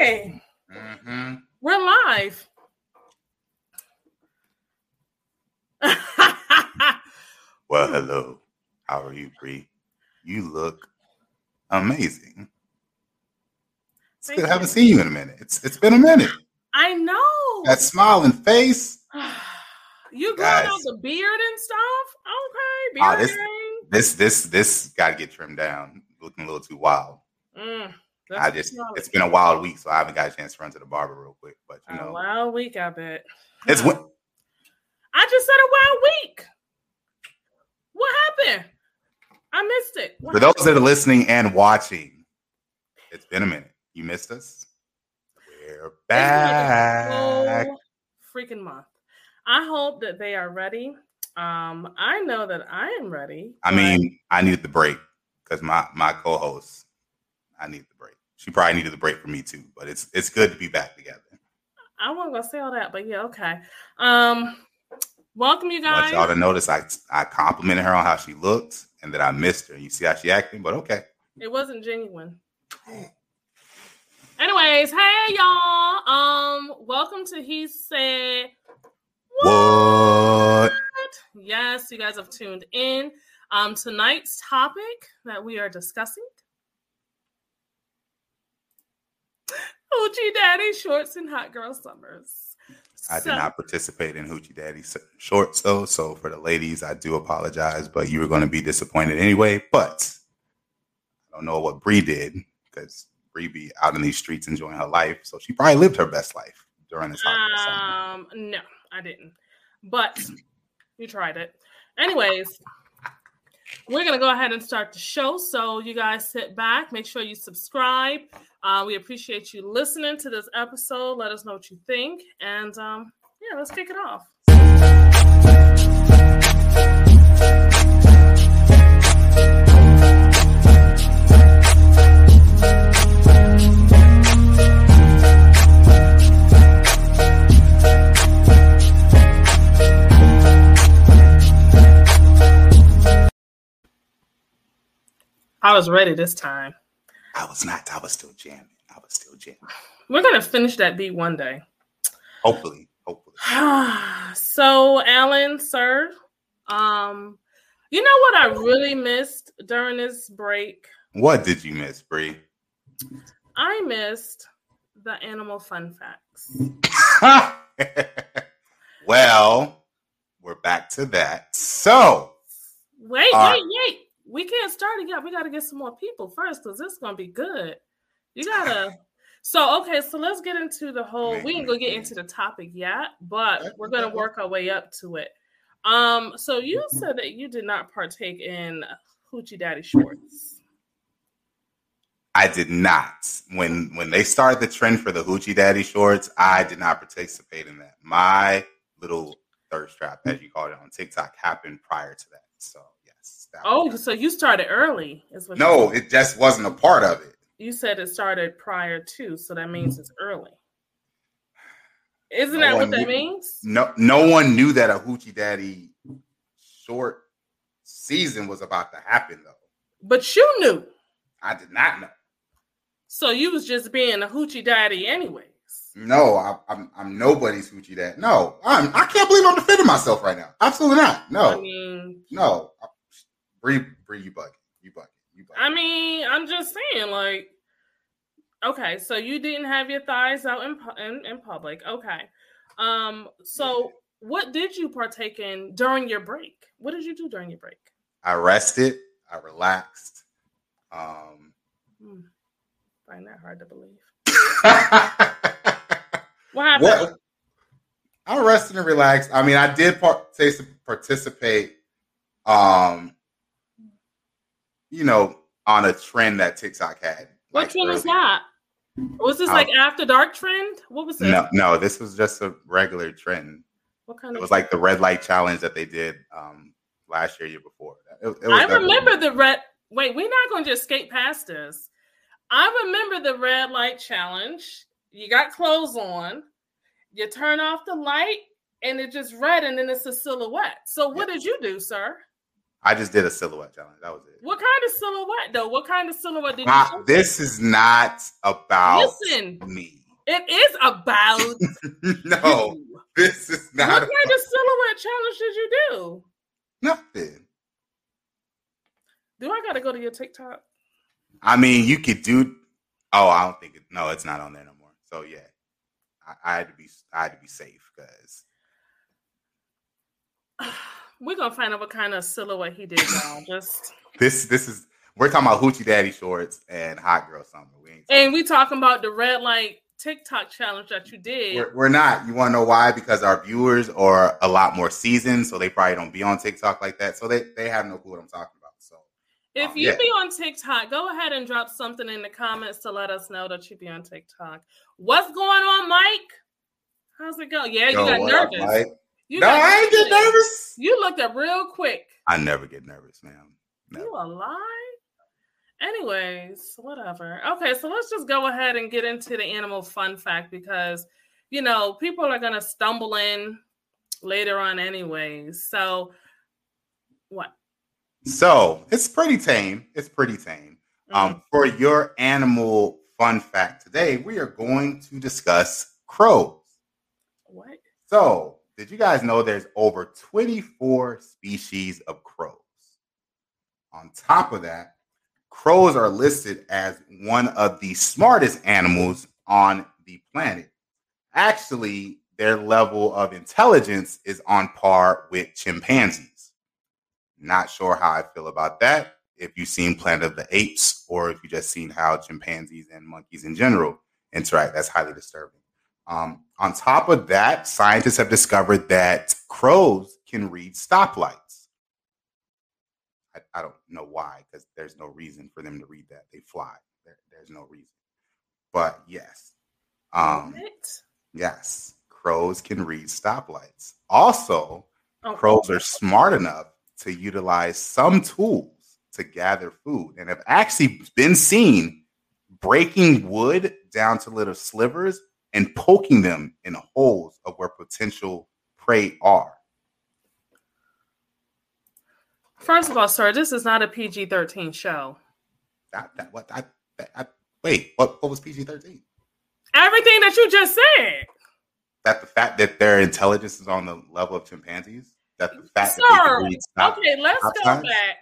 Okay. Mm-hmm. We're live. well, hello. How are you, Bree? You look amazing. It's Thank good. I haven't seen you in a minute. It's it's been a minute. I know. That smiling face. you growing out the beard and stuff? Okay, beard. this, this this this got to get trimmed down. Looking a little too wild. Mm. That's I just it's been a wild week, so I haven't got a chance to run to the barber real quick. But you know, a wild week, I bet. It's when I just said a wild week. What happened? I missed it. What For happened? those that are listening and watching, it's been a minute. You missed us. We're back. freaking month. I hope that they are ready. Um, I know that I am ready. I mean, I needed the break because my my co-host, I need the break she probably needed the break for me too. But it's it's good to be back together. I wasn't gonna say all that, but yeah, okay. Um, welcome you guys. I want y'all to notice I I complimented her on how she looked and that I missed her. You see how she acting, but okay. It wasn't genuine. Anyways, hey y'all. Um, welcome to He Said What? what? Yes, you guys have tuned in. Um, tonight's topic that we are discussing Hoochie Daddy shorts and hot girl summers. I so. did not participate in Hoochie Daddy shorts though, so for the ladies, I do apologize, but you were going to be disappointed anyway. But I don't know what Bree did because Bree be out in these streets enjoying her life, so she probably lived her best life during this. Time. Um, no, I didn't, but you tried it. Anyways, we're gonna go ahead and start the show. So you guys sit back, make sure you subscribe. Uh, we appreciate you listening to this episode. Let us know what you think. And um, yeah, let's kick it off. I was ready this time. I was not. I was still jamming. I was still jamming. We're gonna finish that beat one day. Hopefully, hopefully. so, Alan, sir, um, you know what I really missed during this break? What did you miss, Bree? I missed the animal fun facts. well, we're back to that. So, wait, uh, wait, wait we can't start it yet. We got to get some more people first because this is gonna be good. You gotta. So okay, so let's get into the whole. We ain't gonna get into the topic yet, but we're gonna work our way up to it. Um, so you said that you did not partake in Hoochie Daddy shorts. I did not. When when they started the trend for the Hoochie Daddy shorts, I did not participate in that. My little thirst trap, as you call it on TikTok, happened prior to that. So Oh, so you started early? Is what no, it just wasn't a part of it. You said it started prior to, so that means it's early. Isn't no that what that means? No, no one knew that a Hoochie Daddy short season was about to happen, though. But you knew. I did not know. So you was just being a Hoochie Daddy, anyways. No, I, am I'm, I'm nobody's Hoochie Daddy. No, I'm. I can't believe I'm defending myself right now. Absolutely not. No, I mean, no. Bree, Bree, you bugging. You bugging. You bugging. I mean, I'm just saying, like, okay, so you didn't have your thighs out in in, in public. Okay. Um, so what did you partake in during your break? What did you do during your break? I rested, I relaxed. Um hmm. find that hard to believe. what happened? What? I rested and relaxed. I mean, I did part- participate um you know, on a trend that TikTok had. What like, trend was that? Was this like after dark trend? What was it? No, no, this was just a regular trend. What kind it of? It was like the red light challenge that they did um last year, year before. It, it I remember the red. Wait, we're not going to just skate past this. I remember the red light challenge. You got clothes on. You turn off the light, and it just red, and then it's a silhouette. So, what yes. did you do, sir? I just did a silhouette challenge. That was it. What kind of silhouette though? What kind of silhouette did you? Uh, this is not about Listen. me. It is about no, you. this is not. What not kind of silhouette challenge did you do? nothing. Do I gotta go to your TikTok? I mean, you could do. Oh, I don't think it. No, it's not on there no more. So yeah, I, I had to be. I had to be safe because We're gonna find out what kind of silhouette he did now. Just this. This is. We're talking about hoochie daddy shorts and hot girl summer. We ain't. and we talking about the red light TikTok challenge that you did. We're, we're not. You want to know why? Because our viewers are a lot more seasoned, so they probably don't be on TikTok like that. So they they have no clue what I'm talking about. So If Um, you yeah. be on TikTok, go ahead and drop something in the comments to let us know that you be on TikTok. What's going on, Mike? How's it going? Yeah, Yo, you got up, nervous. Mike? You no, I ain't get nervous. You looked up real quick. I never get nervous, man. Never. You a lie? Anyways, whatever. Okay, so let's just go ahead and get into the animal fun fact because you know people are gonna stumble in later on, anyways. So, what? So it's pretty tame. It's pretty tame. Mm. Um, for your animal fun fact today, we are going to discuss crows. what? So, did you guys know there's over 24 species of crows? On top of that, crows are listed as one of the smartest animals on the planet. Actually, their level of intelligence is on par with chimpanzees. Not sure how I feel about that. If you've seen Planet of the Apes, or if you've just seen how chimpanzees and monkeys in general interact, that's highly disturbing. Um, on top of that, scientists have discovered that crows can read stoplights. I, I don't know why, because there's no reason for them to read that. They fly. There, there's no reason. But yes, um, yes, crows can read stoplights. Also, Oh, crows are smart enough to utilize some tools to gather food and have actually been seen breaking wood down to little slivers and poking them in holes of where potential prey are. First of all, sir, this is not a PG 13 show. That, that what I, that, I wait, what what was PG thirteen? Everything that you just said. That the fact that their intelligence is on the level of chimpanzees. That the fact that Sir, they can read stop- Okay, let's go back.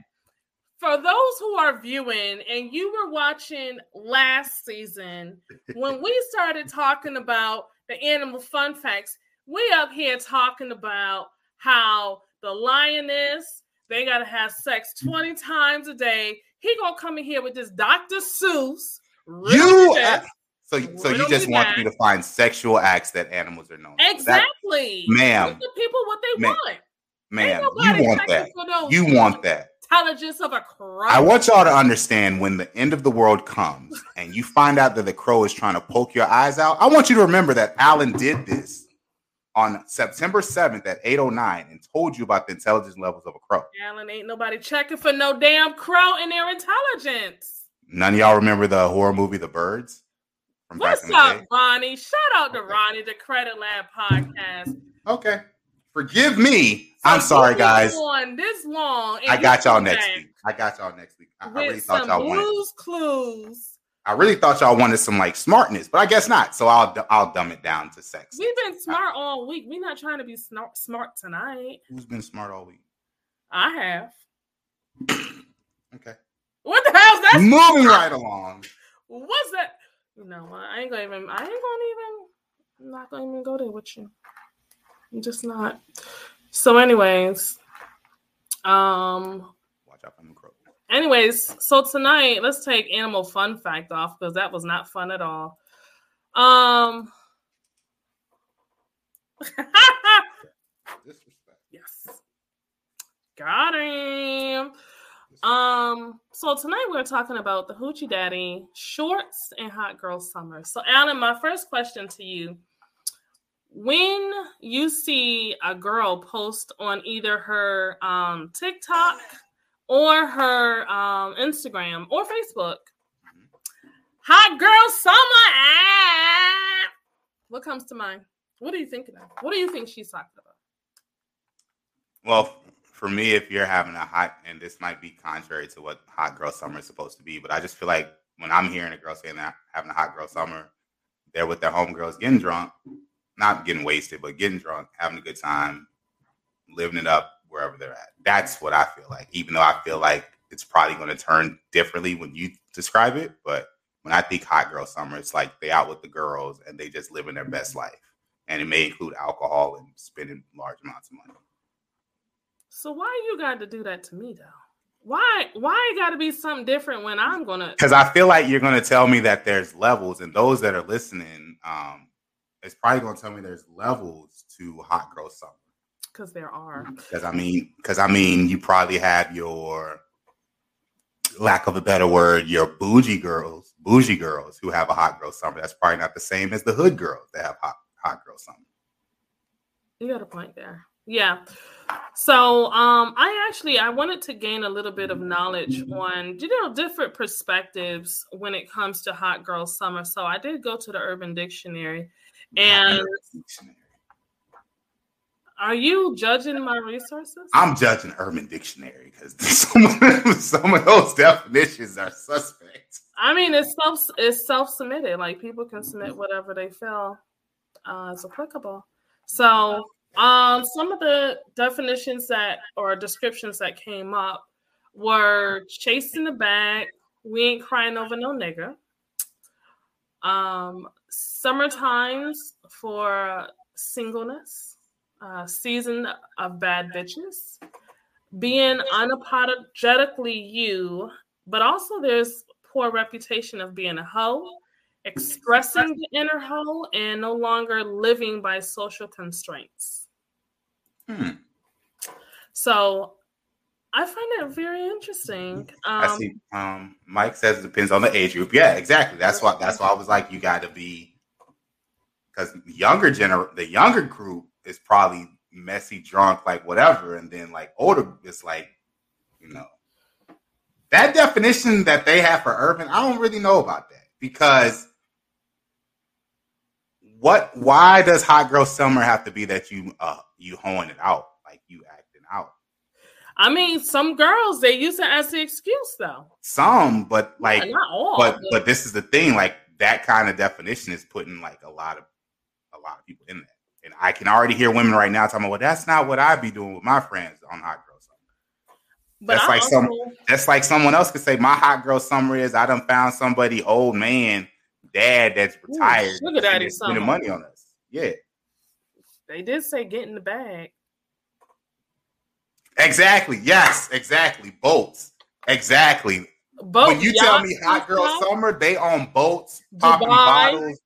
For those who are viewing and you were watching last season, when we started talking about the animal fun facts, we up here talking about how the lioness they gotta have sex 20 times a day. He gonna come in here with this Dr. Seuss. You so so you just want me to find sexual acts that animals are known. for. that. Exactly. Ma'am. Give the people what they Ma'am, want. ma'am, you want that. You want that. Intelligence of a crow. I want y'all to understand when the end of the world comes and you find out that the crow is trying to poke your eyes out. I want you to remember that Alan did this on September 7th at 809 and told you about the intelligence levels of a crow. Alan ain't nobody checking for no damn crow in their intelligence. None of y'all remember the horror movie The Birds from back What's up? Ronnie? Shout out to Okay. Ronnie, the Credit Lab podcast. Okay. Forgive me. I'm sorry, guys. On this long, I got y'all next week. I got y'all next week. I, I really thought y'all wanted. clues. I really thought y'all wanted some like smartness, but I guess not. So I'll I'll dumb it down to sex. We've been smart all week. We're not trying to be smart, smart tonight. Who's been smart all week? I have. Okay. What the hell's that? Moving right along. What's that? No, I ain't gonna even. I ain't gonna even. I'm not gonna even go there with you. I'm just not. So, anyways, um, Watch out for them crows. anyways, so tonight let's take animal fun fact off because that was not fun at all. Um, Disrespect. yes, got him. Um, so tonight we're talking about the Hoochie Daddy shorts and Hot Girl Summer. So, Alan, my first question to you when you see a girl post on either her um, TikTok or her um, Instagram or Facebook, Hot Girl Summer, ah, what comes to mind? What are you thinking of? What do you think she's talking about? Well, for me, if you're having a hot, and this might be contrary to what hot girl summer is supposed to be, but I just feel like when I'm hearing a girl saying that having a hot girl summer, they're with their homegirls getting drunk, not getting wasted, but getting drunk, having a good time, living it up wherever they're at. That's what I feel like, even though I feel like it's probably going to turn differently when you describe it. But when I think hot girl summer, it's like they out with the girls and they just living their best life. And it may include alcohol and spending large amounts of money. So why you got to do that to me though? Why why it got to be something different when I'm gonna? Because I feel like you're gonna tell me that there's levels, and those that are listening, um, it's probably gonna tell me there's levels to hot girl summer. Because there are. Because I mean, because I mean, you probably have your lack of a better word, your bougie girls, bougie girls who have a hot girl summer. That's probably not the same as the hood girls that have hot hot girl summer. You got a point there. Yeah. So um I actually I wanted to gain a little bit of knowledge on you know different perspectives when it comes to hot girl summer. So I did go to the Urban Dictionary and are you judging my resources? I'm judging Urban Dictionary because some, some of those definitions are suspect. I mean, it's self it's self submitted. Like people can submit whatever they feel uh, is applicable. So, um, some of the definitions that or descriptions that came up were chasing the bag. We ain't crying over no nigga. Um, summer times for singleness uh, season of bad bitches, being unapologetically you, but also there's poor reputation of being a hoe, expressing the inner hoe, and no longer living by social constraints. Hmm. So I find it very interesting. Um, I see. Um, Mike says it depends on the age group. Yeah, exactly. That's why. That's why I was like, you got to be because younger gener the younger group is probably messy, drunk, like whatever, and then like older is like, you know, that definition that they have for urban, I don't really know about that because what? Why does hot girl summer have to be that you uh you hoeing it out like you acting out? I mean, some girls they use it as the excuse though. Some, but like, yeah, not all. But, but but this is the thing, like that kind of definition is putting like a lot of a lot of people in there. And I can already hear women right now talking about, well, that's not what I'd be doing with my friends on Hot Girl Summer. But that's I like also... some that's like someone else could say, my hot girl summer is I done found somebody old man, dad that's retired Ooh, daddy spending money on us. Yeah. They did say get in the bag. Exactly. Yes, exactly. Boats. Exactly. Boats, when you tell me hot girl summer, they on boats, popping bottles,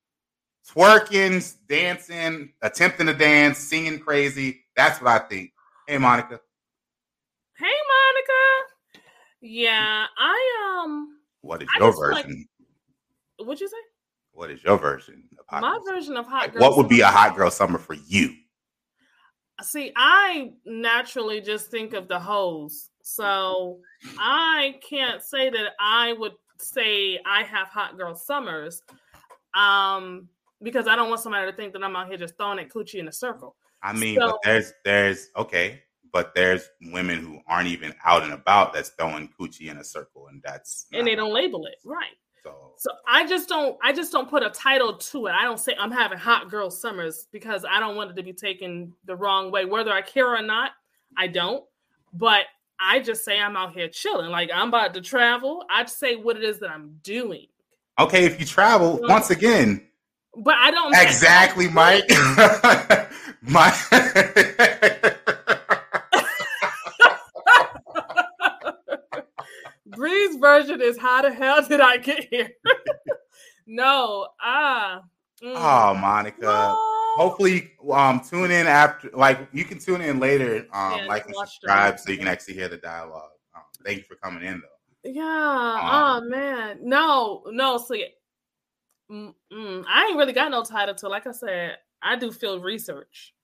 twerking, dancing, attempting to dance, singing crazy. That's what I think. Hey, Monica. Hey, Monica. Yeah, I um. What is I your version? Like, what'd you say? What is your version of hot? My version of hot girl. What would be a hot girl summer for you? See, I naturally just think of the hoes, so I can't say that I would say I have hot girl summers. Um, because I don't want somebody to think that I'm out here just throwing at coochie in a circle. I mean, so, but there's there's okay, but there's women who aren't even out and about that's throwing coochie in a circle, and that's and they don't label it right. So, so I just don't I just don't put a title to it. I don't say I'm having hot girl summers because I don't want it to be taken the wrong way, whether I care or not. I don't, but I just say I'm out here chilling. Like I'm about to travel. I'd say what it is that I'm doing. Okay, if you travel, mm-hmm. once again, but I don't exactly, Mike. My Bree's version is how the hell did I get here? no, ah. Mm. Oh, Monica. No. Hopefully, um, tune in after. Like, you can tune in later. Um, yeah, like and subscribe so you can actually hear the dialogue. Um, thank you for coming in, though. Yeah. Um, oh man. No, no. So Mm-mm. I ain't really got no title to. Like I said, I do field research,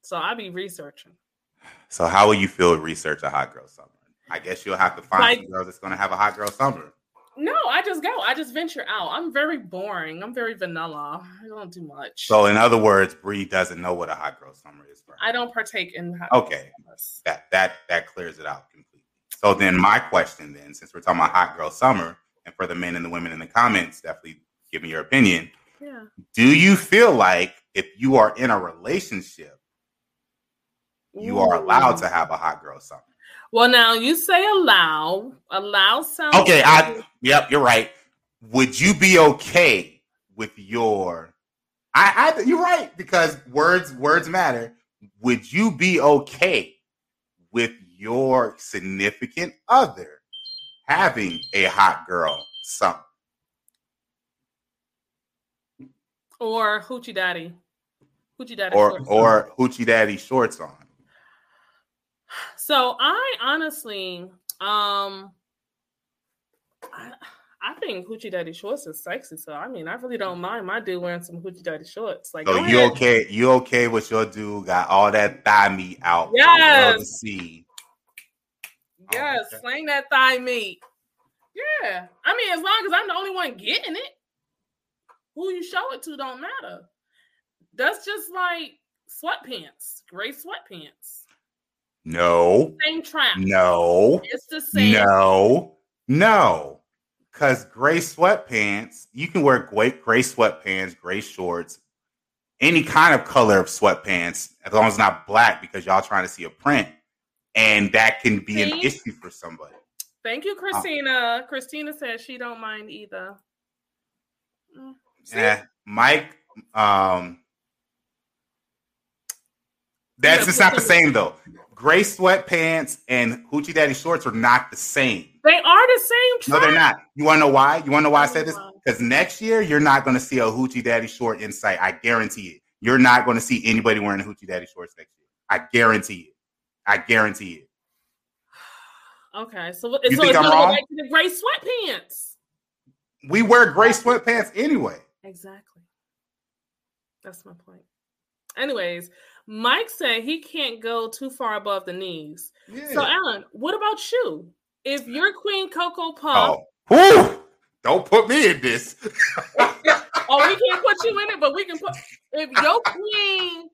so I be researching. So how will you field research a hot girl summer? I guess you'll have to find like, some girls that's going to have a hot girl summer. No, I just go. I just venture out. I'm very boring. I'm very vanilla. I don't do much. So, in other words, Bree doesn't know what a hot girl summer is for her. I don't partake in. Hot okay, that that that clears it out completely. So then, my question then, since we're talking about hot girl summer, and for the men and the women in the comments, definitely give me your opinion. Yeah. Do you feel like if you are in a relationship, you are allowed to have a hot girl summer? Well, now you say allow. Allow sounds okay. I yep, you're right. Would you be okay with your? I, I you're right because words words matter. Would you be okay with your significant other having a hot girl summer? Or hoochie daddy. Hoochie daddy. Or or hoochie daddy shorts on. So I honestly, um, I, I think hoochie daddy shorts is sexy. So I mean, I really don't mind my dude wearing some hoochie daddy shorts. Like, so you okay? You okay with your dude got all that thigh meat out? Yes. To see. Yes, oh, okay. slang that thigh meat. Yeah, I mean, as long as I'm the only one getting it, who you show it to don't matter. That's just like sweatpants, gray sweatpants. No. Same trap. No. It's the same. No. No. Because gray sweatpants, you can wear gray, gray sweatpants, gray shorts, any kind of color of sweatpants, as long as it's not black, because y'all trying to see a print. And that can be see? an issue for somebody. Thank you, Christina. Christina says she don't mind either. Mm. Yeah, Mike. Um, that's just not the same though gray sweatpants and hoochie daddy shorts are not the same. They are the same. No, they're not. You want to know why? You want to know why I said this? Oh, because next year you're not going to see a hoochie daddy short in sight. I guarantee it. You're not going to see anybody wearing a hoochie daddy shorts next year. I guarantee it. I guarantee it. Okay, so you so think I'm wrong? the gray sweatpants. We wear gray sweatpants anyway. Exactly. That's my point. Anyways, Mike said he can't go too far above the knees. Yeah. So, Alan, what about you? If you're Queen Coco Puff, oh, don't put me in this. oh, we can't put you in it, but we can put. If your Queen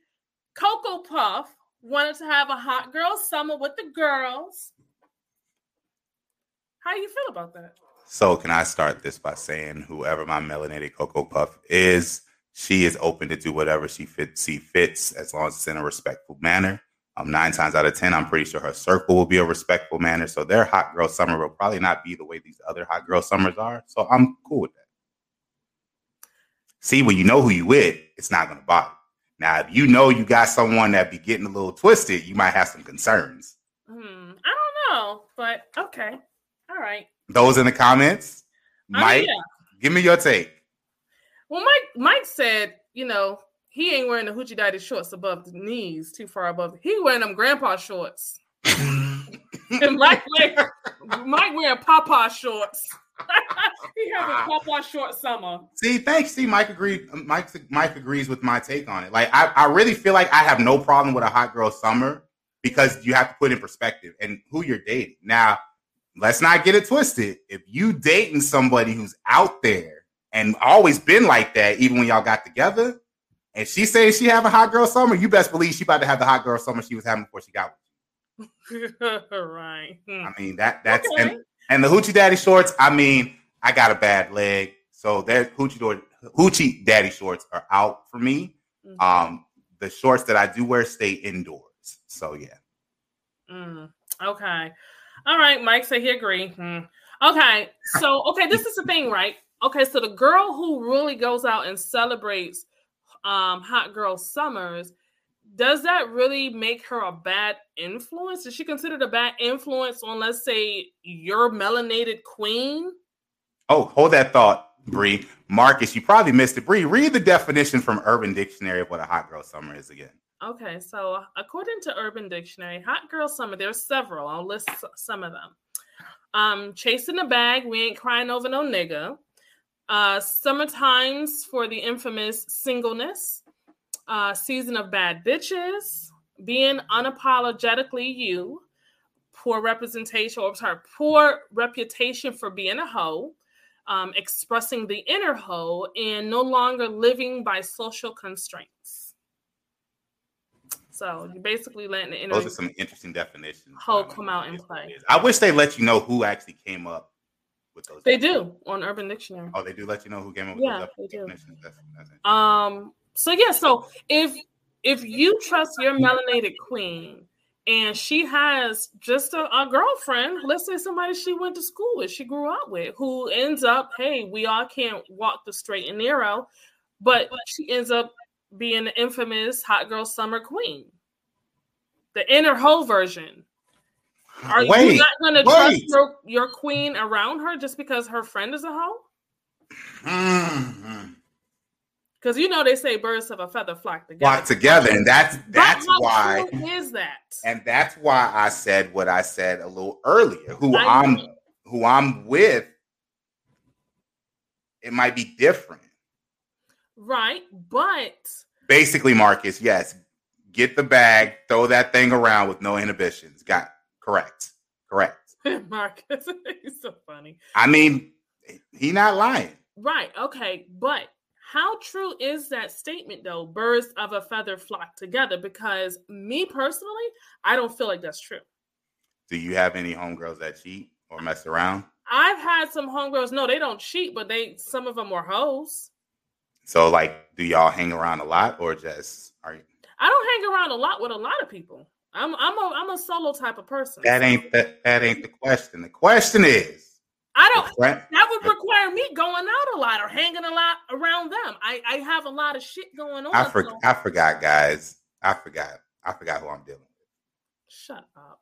Coco Puff wanted to have a hot girl summer with the girls, how you feel about that? So, can I start this by saying, whoever my melanated Cocoa Puff is, she is open to do whatever she fit, see fits as long as it's in a respectful manner. Um, nine times out of ten, I'm pretty sure her circle will be a respectful manner. So their hot girl summer will probably not be the way these other hot girl summers are. So I'm cool with that. See, when you know who you with, it's not gonna bother. Now, if you know you got someone that be getting a little twisted, you might have some concerns. Hmm, I don't know, but okay, all right. Those in the comments, Mike, yeah. give me your take. Well, Mike Mike said, you know, he ain't wearing the hoochie daddy shorts above the knees, too far above. He wearing them grandpa shorts. and Mike wear, Mike wearing papa shorts. he having papa short summer. See, thanks. See, Mike agreed. Mike Mike agrees with my take on it. Like, I, I really feel like I have no problem with a hot girl summer because you have to put in perspective and who you're dating. Now, let's not get it twisted. If you dating somebody who's out there and always been like that, even when y'all got together. And she says she have a hot girl summer. You best believe she about to have the hot girl summer she was having before she got with you. right. I mean that that's okay. and, and the hoochie daddy shorts. I mean, I got a bad leg, so that hoochie hoochie daddy shorts are out for me. Mm-hmm. Um, the shorts that I do wear stay indoors. So yeah. Mm, okay. All right. Mike said he agree. Hmm. Okay. So okay, this is the thing, right? Okay, so the girl who really goes out and celebrates um, hot girl summers, does that really make her a bad influence? Is she considered a bad influence on, let's say, your melanated queen? Oh, hold that thought, Bree. Marcus, you probably missed it. Bree, read the definition from Urban Dictionary of what a hot girl summer is again. Okay, so according to Urban Dictionary, hot girl summer, there's several. I'll list some of them. Um, chasing the bag, we ain't crying over no nigga uh, summer times for the infamous singleness, uh, season of bad bitches, being unapologetically you, poor representation, or sorry, poor reputation for being a hoe, um, expressing the inner hoe and no longer living by social constraints. So you basically letting the inner Those are some interesting definitions. hoe come out and play. I wish they let you know who actually came up with those. They do on Urban Dictionary. Oh, they do let you know who came up with Yeah, those they do. That's, that's. Um. So yeah. So if if you trust your melanated queen and she has just a, a girlfriend, let's say somebody she went to school with, she grew up with, who ends up, hey, we all can't walk the straight and narrow, but she ends up being the infamous hot girl summer queen, the inner hoe version. Are you not going to trust your, your queen around her just because her friend is a hoe? Mhm. Because you know they say birds of a feather flock together. Flock together, and that's that's why, is that? and that's why I said what I said a little earlier. Who I I'm, know. who I'm with, it might be different. Right, but Basically, Marcus, yes, get the bag, throw that thing around with no inhibitions. Got correct, correct. Marcus, he's so funny. I mean, he not lying. Right, okay, but how true is that statement though? Birds of a feather flock together. Because me personally, I don't feel like that's true. Do you have any homegirls that cheat or mess around? I've had some homegirls. No, they don't cheat, but they some of them were hoes. So, like, do y'all hang around a lot, or just are you? I don't hang around a lot with a lot of people. I'm I'm a I'm a solo type of person. That ain't that, that ain't the question. The question is, I don't that would require me going out a lot or hanging a lot around them. I, I have a lot of shit going on. I for, so- I forgot, guys. I forgot. I forgot who I'm dealing with. Shut up.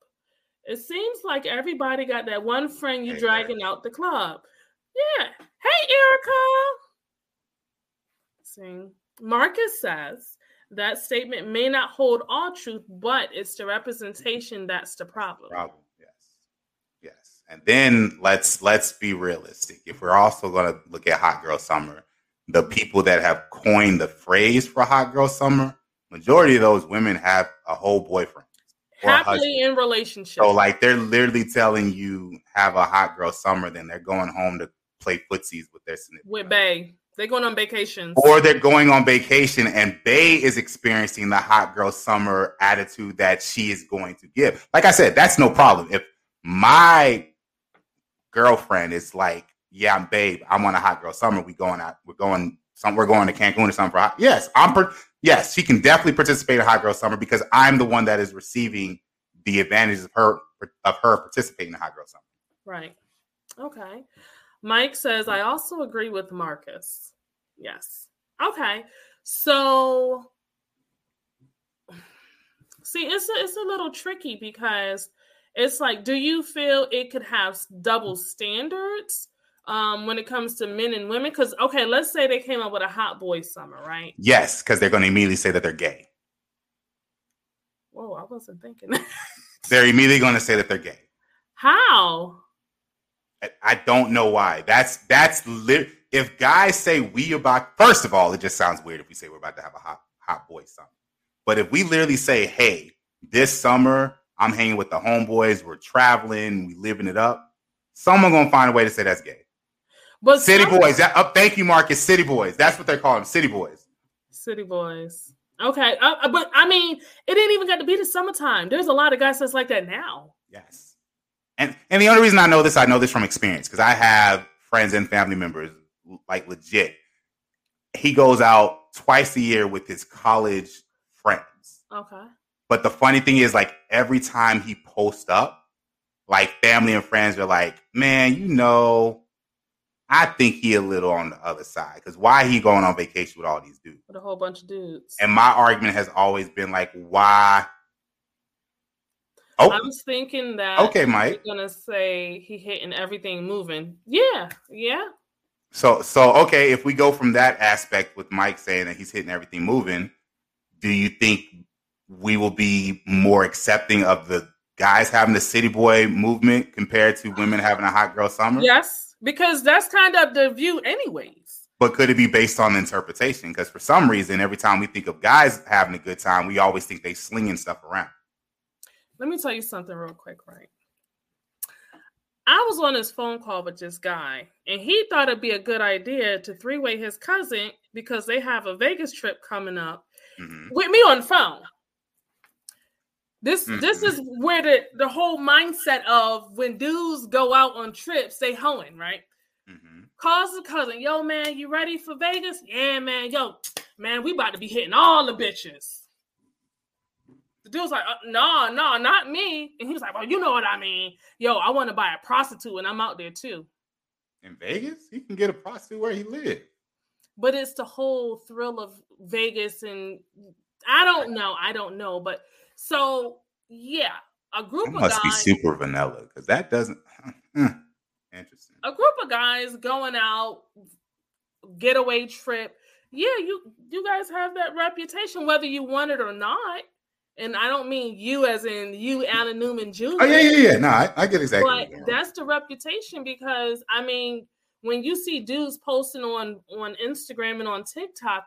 It seems like everybody got that one friend you Hey, dragging out the club. Yeah. Hey, Erica. See, Marcus says that statement may not hold all truth, but it's the representation that's the problem. Problem. Yes. Yes. And then let's let's be realistic. If we're also going to look at hot girl summer, the people that have coined the phrase for hot girl summer, majority of those women have a whole boyfriend. or a husband. Happily in relationship. So like they're literally telling you have a hot girl summer, then they're going home to play footsies with their significant with. Bay. They're going on vacation. Or they're going on vacation and Bay is experiencing the hot girl summer attitude that she is going to give. Like I said, that's no problem. If my girlfriend is like, yeah, I'm babe, I'm on a hot girl summer. We going out, we're going some we're going to Cancun or something for hot. Yes, I'm per- yes, she can definitely participate in hot girl summer because I'm the one that is receiving the advantages of her of her participating in hot girl summer. Right. Okay. Mike says, I also agree with Marcus. Yes. Okay. So, see, it's a, it's a little tricky because it's like, do you feel it could have double standards um, when it comes to men and women? Because, okay, let's say they came up with a hot boy summer, right? Yes, because they're going to immediately say that they're gay. Whoa, I wasn't thinking. They're immediately going to say that they're gay. How? I- don't know why. That's that's lit. If guys say we about, first of all, it just sounds weird if we say we're about to have a hot hot boy summer. But if we literally say, "Hey, this summer I'm hanging with the homeboys, we're traveling, we living it up," someone gonna find a way to say that's gay. But City some- boys. That, up. thank you, Marcus. City boys. That's what they're calling city boys. City boys. Okay, uh, uh, but I mean, it didn't even got to be the summertime. There's a lot of guys that's like that now. Yes. And and the only reason I know this, I know this from experience because I have friends and family members like legit. He goes out twice a year with his college friends. Okay. But the funny thing is, like every time he posts up, like family and friends are like, "Man, you know, I think he a little on the other side because why he going on vacation with all these dudes?" With a whole bunch of dudes. And my argument has always been like, "Why?" Oh, I was thinking that. okay, Mike. You're gonna say he hitting everything moving. Yeah, yeah. So so okay, if we go from that aspect with Mike saying that he's hitting everything moving, do you think we will be more accepting of the guys having the city boy movement compared to women having a hot girl summer? Yes, because that's kind of the view, anyways. But could it be based on interpretation? Because for some reason, every time we think of guys having a good time, we always think they slinging stuff around. Let me tell you something real quick, right? I was on this phone call with this guy, and he thought it'd be a good idea to three way his cousin because they have a Vegas trip coming up mm-hmm. with me on the phone. This mm-hmm. this is where the the whole mindset of when dudes go out on trips, they hoeing right. Mm-hmm. Calls the cousin, yo man, you ready for Vegas? Yeah, man, yo, man, we about to be hitting all the bitches. Dude was like, uh, no, no, not me. And he was like, well, you know what I mean. Yo, I want to buy a prostitute and I'm out there too. In Vegas? He can get a prostitute where he lives. But it's the whole thrill of Vegas and I don't know. I don't know. But so yeah, a group that of must guys, be super vanilla because that doesn't hmm, interesting. A group of guys going out, getaway trip. Yeah, you you guys have that reputation, whether you want it or not and I don't mean you as in you, Alan Newman Jr. Oh yeah, yeah, yeah. No, I, I get exactly. But that's the reputation because I mean, when you see dudes posting on on Instagram and on TikTok,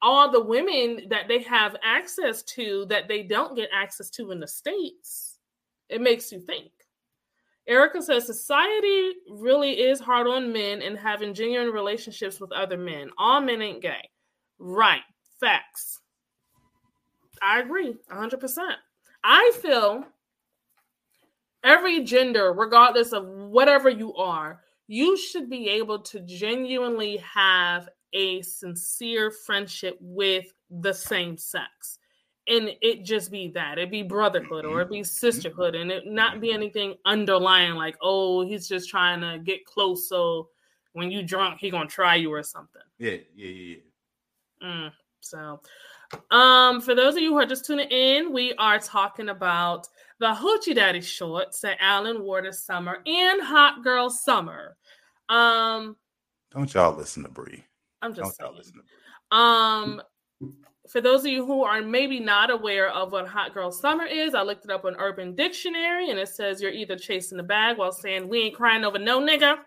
all the women that they have access to that they don't get access to in the states, it makes you think. Erica says society really is hard on men and having genuine relationships with other men. All men ain't gay. Right. Facts. I agree 100%. I feel every gender, regardless of whatever you are, you should be able to genuinely have a sincere friendship with the same sex. And it just be that it be brotherhood or it be sisterhood, and it not be anything underlying like, oh, he's just trying to get close. So when you drunk, he gonna try you or something. Yeah, yeah, yeah. yeah. Mm, so um, for those of you who are just tuning in, we are talking about the Hoochie Daddy shorts that Alan wore this summer and Hot Girl Summer. Um, don't y'all listen to Bree. I'm just don't saying. Um, for those of you who are maybe not aware of what Hot Girl Summer is, I looked it up on Urban Dictionary, and it says you're either chasing the bag while saying we ain't crying over no nigga,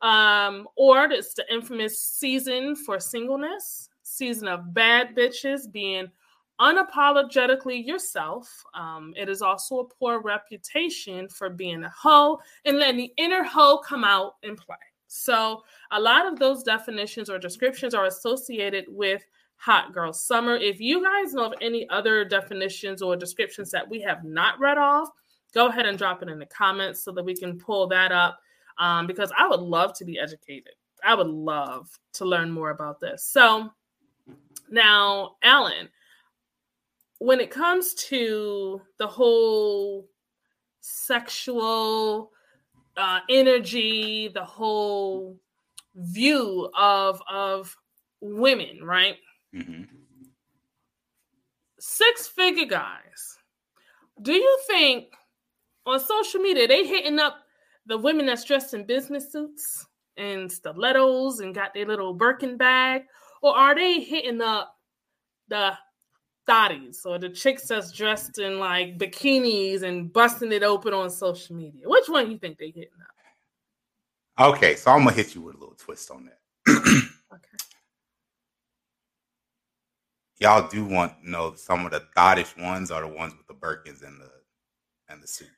um, or it's the infamous season for singleness season of bad bitches being unapologetically yourself. Um, it is also a poor reputation for being a hoe and letting the inner hoe come out and play. So, a lot of those definitions or descriptions are associated with hot girl summer. If you guys know of any other definitions or descriptions that we have not read off, go ahead and drop it in the comments so that we can pull that up um, because I would love to be educated. I would love to learn more about this. So, now, Alan, when it comes to the whole sexual uh, energy, the whole view of of women, right? Mm-hmm. Six figure guys. Do you think on social media they hitting up the women that's dressed in business suits and stilettos and got their little Birkin bag, or are they hitting up the thotties or the chicks that's dressed in like bikinis and busting it open on social media? Which one do you think they hitting up? Okay, so I'm gonna hit you with a little twist on that. okay. Y'all do want to know some of the thottish ones are the ones with the Birkins and the and the suits.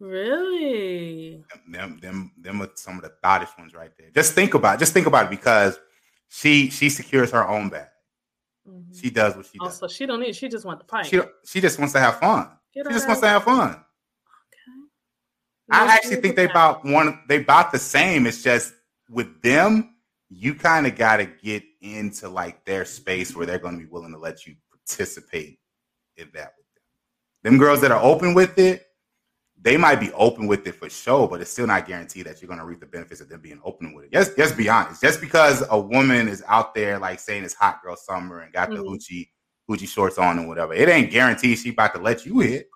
Really? Them, them, them are some of the thottish ones right there. Just think about it. Just think about it because she she secures her own bag. Mm-hmm. She does what she does. Also, she don't need. She just wants to pipe. She she just wants to have fun. Get she just wants to have fun. Okay. I actually think they about one. They about the same. It's just with them, you kind of got to get into like their space where they're going to be willing to let you participate in that with them. Them girls that are open with it, they might be open with it for sure, but it's still not guaranteed that you're going to reap the benefits of them being open with it. Yes, just be honest. Just because a woman is out there like saying it's hot girl summer and got mm-hmm. the hoochie hoochie shorts on and whatever, it ain't guaranteed she about to let you hit.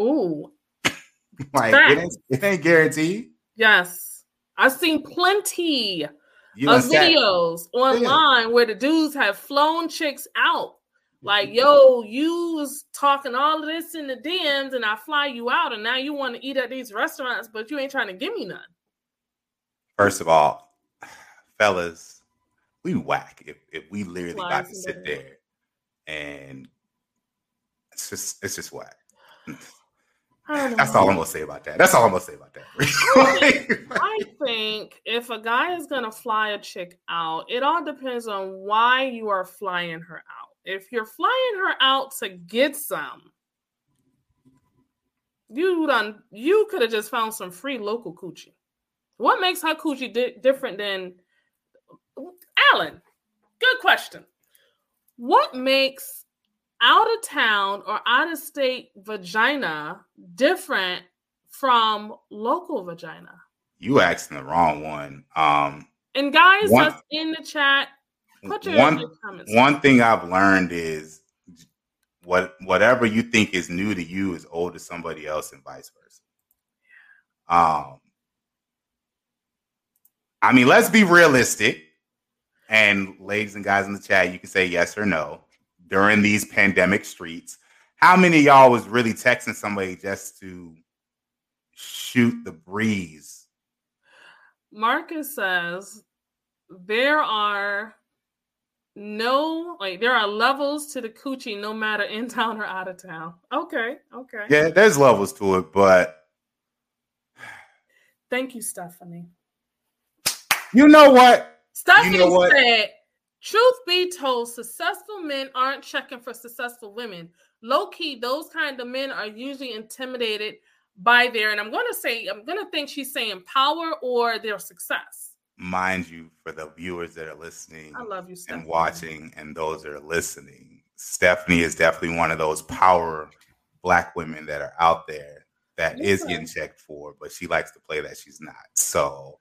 Ooh, like it ain't, it ain't, guaranteed. Yes, I've seen plenty you of videos online yeah. where the dudes have flown chicks out like, mm-hmm. yo, you was talking all of this in the DMs and I fly you out, and now you want to eat at these restaurants, but you ain't trying to give me none. First of all, fellas, we whack if, if we literally got to sit there and it's just it's just whack. That's all I'm gonna say about that. That's all I'm gonna say about that. I think if a guy is gonna fly a chick out, it all depends on why you are flying her out. If you're flying her out to get some, you done you could have just found some free local coochie. What makes her coochie di- different than Alan? Good question. What makes out of town or out of state vagina different from local vagina? You asking the wrong one. Um, and guys, one, that's in the chat. One, one thing I've learned is what whatever you think is new to you is old to somebody else, and vice versa. Um, I mean, let's be realistic. And ladies and guys in the chat, you can say yes or no during these pandemic streets. How many y'all was really texting somebody just to shoot the breeze? Marcus says there are no like there are levels to the coochie no matter in town or out of town. Okay, okay. Yeah, there's levels to it, but thank you, Stephanie. You know what? Stephanie you know what? said Truth be told, successful men aren't checking for successful women. Low key, those kind of men are usually intimidated by their, and I'm going to say, I'm going to think she's saying power or their success. Mind you, for the viewers that are listening, I love you, Stephanie. and watching, and those that are listening, Stephanie is definitely one of those power black women that are out there that yeah. is getting checked for, but she likes to play that she's not. So,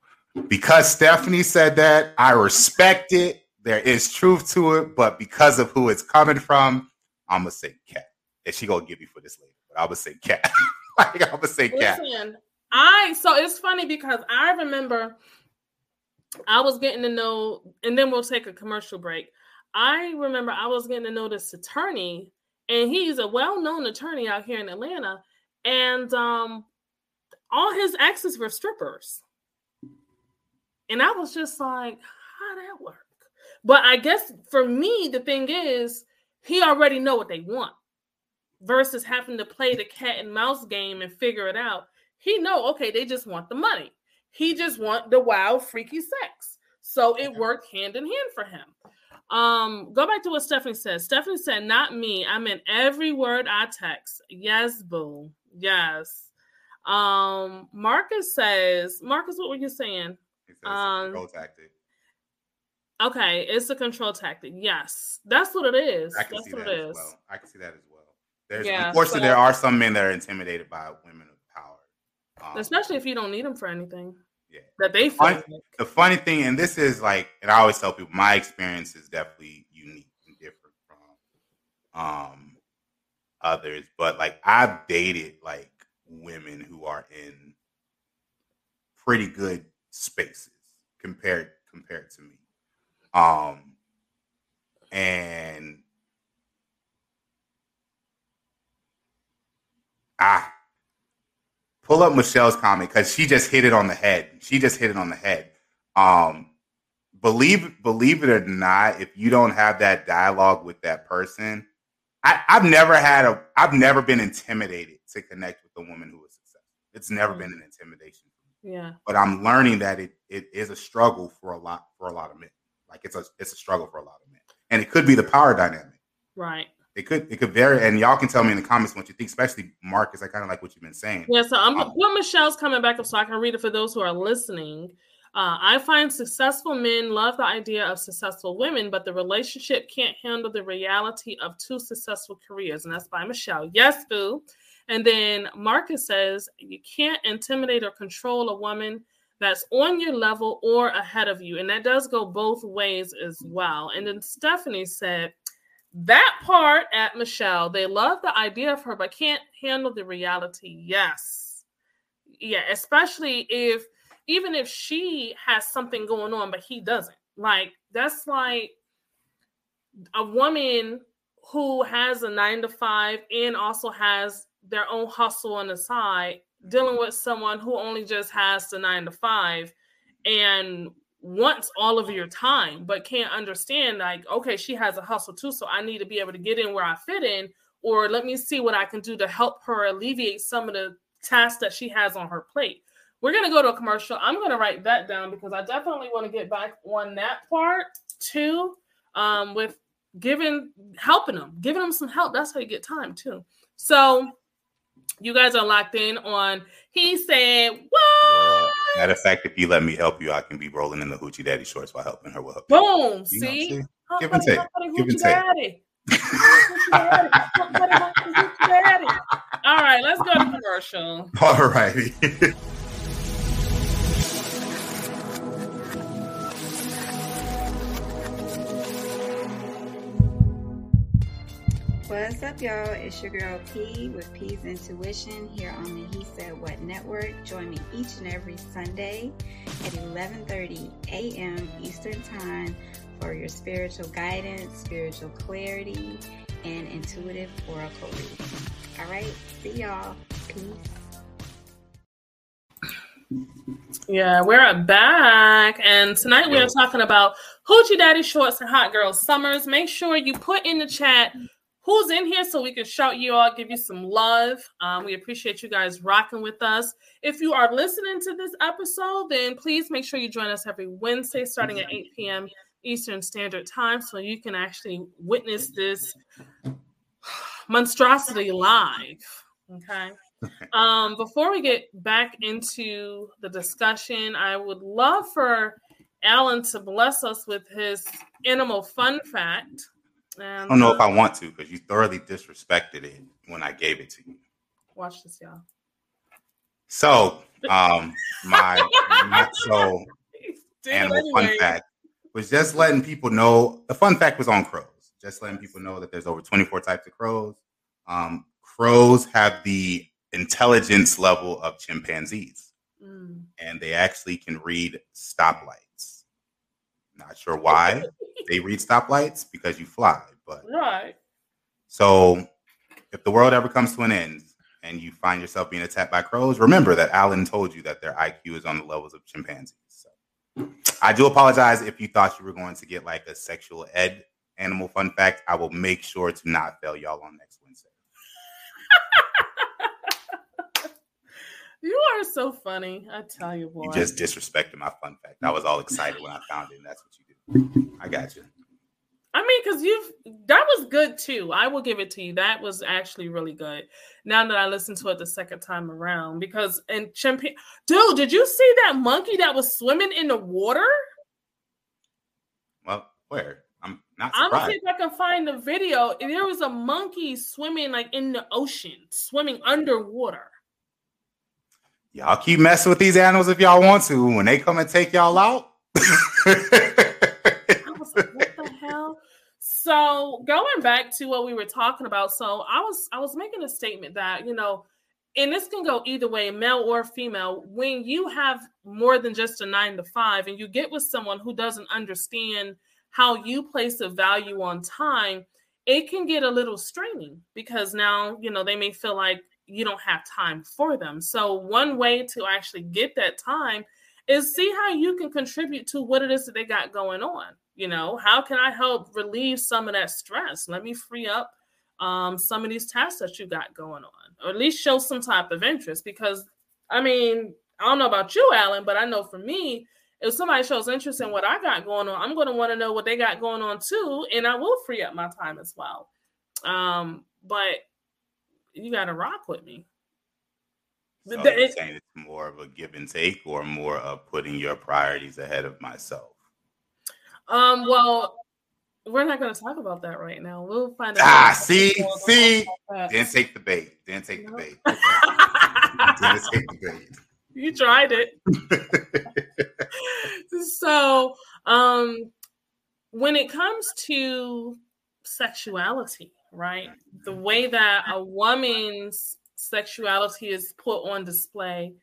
because Stephanie said that, I respect it there is truth to it, but because of who it's coming from, I'm gonna say cat. And she gonna give you for this later, but I'm gonna say cat. like, I'm gonna say cat. Listen, I so it's funny because I remember I was getting to know, and then we'll take a commercial break. I remember I was getting to know this attorney, and he's a well-known attorney out here in Atlanta, and um, all his exes were strippers, and I was just like, how that work? But I guess for me, the thing is, he already know what they want versus having to play the cat and mouse game and figure it out. He know, okay, they just want the money. He just want the wild, freaky sex. So it worked hand in hand for him. Um, go back to what Stephanie said. Stephanie said, "Not me. I meant every word I text. Yes, boo. Yes." Um, Marcus says, Marcus, what were you saying? Um, tactic. Okay, it's a control tactic. Yes, that's what it is. I can that's see what that it is. Well. I can see that as well. There's yeah, unfortunately so, there are some men that are intimidated by women of power, um, especially if you don't need them for anything. Yeah, that they the funny, the funny thing, and this is like, and I always tell people, my experience is definitely unique and different from um others, but like I've dated like women who are in pretty good spaces compared compared to me. Um, and ah, pull up Michelle's comment because she just hit it on the head. She just hit it on the head. Um, believe believe it or not, if you don't have that dialogue with that person, I, I've never had a I've never been intimidated to connect with a woman who is successful. It's never mm-hmm. been an intimidation. Yeah. But I'm learning that it it is a struggle for a lot for a lot of men. Like it's a it's a struggle for a lot of men, and it could be the power dynamic. Right. It could it could vary, and y'all can tell me in the comments what you think, especially Marcus. I kind of like what you've been saying. Yeah, so I'm um, well, Michelle's coming back up, so I can read it for those who are listening. Uh, I find successful men love the idea of successful women, but the relationship can't handle the reality of two successful careers, and that's by Michelle. Yes, boo. And then Marcus says you can't intimidate or control a woman that's on your level or ahead of you. And that does go both ways as well. And then Stephanie said, that part at Michelle, they love the idea of her, but can't handle the reality. Yes. Yeah, especially if even if she has something going on, but he doesn't. Like, that's like a woman who has a nine to five and also has their own hustle on the side dealing with someone who only just has the nine to five and wants all of your time, but can't understand, like, okay, she has a hustle too, so I need to be able to get in where I fit in or let me see what I can do to help her alleviate some of the tasks that she has on her plate. We're going to go to a commercial. I'm going to write that down because I definitely want to get back on that part too um, with giving helping them, giving them some help. That's how you get time too. So you guys are locked in on he said what? matter of fact if you let me help you i can be rolling in the hoochie daddy shorts while helping her with her boom see? see? give and take give and take. all right let's go to commercial. All righty What's up, y'all? It's your girl P with P's Intuition here on the He Said What Network. Join me each and every Sunday at 11:30 a.m. Eastern Time for your spiritual guidance, spiritual clarity, and intuitive oracle reading. All right, see y'all. Peace. Yeah, we're back, and tonight we are talking about Hoochie Daddy Shorts and Hot Girl Summers. Make sure you put in the chat who's in here so we can shout you out, give you some love. Um, we appreciate you guys rocking with us. If you are listening to this episode, then please make sure you join us every Wednesday starting at 8 p.m. Eastern Standard Time so you can actually witness this monstrosity live. Okay. Um, before we get back into the discussion, I would love for Alan to bless us with his animal fun fact. I don't know if I want to because you thoroughly disrespected it when I gave it to you. Watch this, y'all. So, um, my, so animal anyway. fun fact was just letting people know. The fun fact was on crows. Just letting people know that there's over 24 types of crows. Um, crows have the intelligence level of chimpanzees, mm. and they actually can read stoplights. Not sure why they read stoplights because you fly, but right. So if the world ever comes to an end and you find yourself being attacked by crows, remember that Alan told you that their IQ is on the levels of chimpanzees. So I do apologize if you thought you were going to get like a sexual ed animal fun fact. I will make sure to not fail y'all on next Wednesday. You are so funny. I tell you, boy. You just disrespected my fun fact. I was all excited when I found it, and that's what you do. I got you. I mean, because you've that was good too. I will give it to you. That was actually really good. Now that I listened to it the second time around, because and chimpanzee, dude, did you see that monkey that was swimming in the water? Well, where? I'm not. Surprised. I'm gonna see if I can find the video. There was a monkey swimming like in the ocean, swimming underwater. Y'all keep messing with these animals if y'all want to. When they come and take y'all out. I was like, what the hell? So going back to what we were talking about, so I was I was making a statement that you know, and this can go either way, male or female. When you have more than just a nine to five, and you get with someone who doesn't understand how you place a value on time, it can get a little straining because now you know they may feel like you don't have time for them. So one way to actually get that time is see how you can contribute to what it is that they got going on. You know, how can I help relieve some of that stress? Let me free up um, some of these tasks that you got going on, or at least show some type of interest. Because, I mean, I don't know about you, Alan, but I know for me, if somebody shows interest in what I got going on, I'm going to want to know what they got going on too, and I will free up my time as well. Um, but you got to rock with me. So the, you're saying it's more of a give and take, or more of putting your priorities ahead of myself. Um, well, we're not going to talk about that right now. We'll find out. Ah, see, see, didn't take the bait. Didn't take the bait. didn't take the bait. You tried it. so, um, when it comes to sexuality, right? The way that a woman's sexuality is put on display.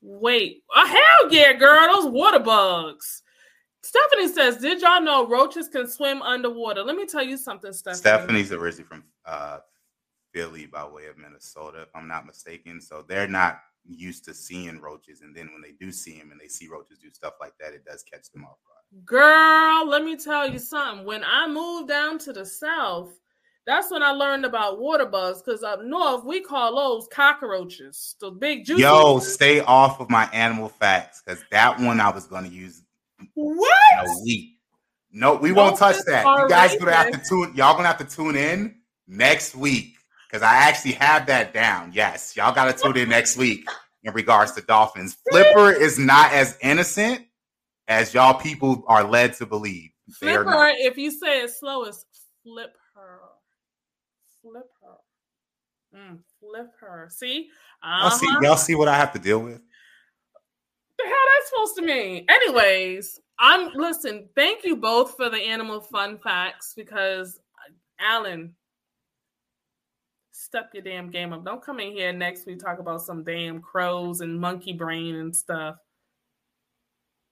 Wait, oh, hell yeah, girl, those water bugs. Stephanie says, "Did y'all know roaches can swim underwater?" Let me tell you something, Stephanie. Stephanie's originally from uh, Philly by way of Minnesota, if I'm not mistaken. So they're not used to seeing roaches, and then when they do see them and they see roaches do stuff like that, it does catch them off guard. Girl, let me tell you something. When I moved down to the south, That's when I learned about water bugs because up north we call those cockroaches. The big juicy. Yo, stay off of my animal facts because that one I was going to use what? in a week. No, we won't touch that. You guys gonna have to tune. Y'all gonna have to tune in next week because I actually have that down. Yes, y'all got to tune in next week in regards to dolphins. Flipper is not as innocent as y'all people are led to believe. They are Flip not. her. If you say it slow, it's flip her. Flip her. Mm, flip her. See? Y'all see, Uh-huh. y'all see what I have to deal with. the hell that's supposed to mean? Anyways, I'm listen. Thank you both for the animal fun facts because uh, Alan, step your damn game up. Don't come in here next week talk about some damn crows and monkey brain and stuff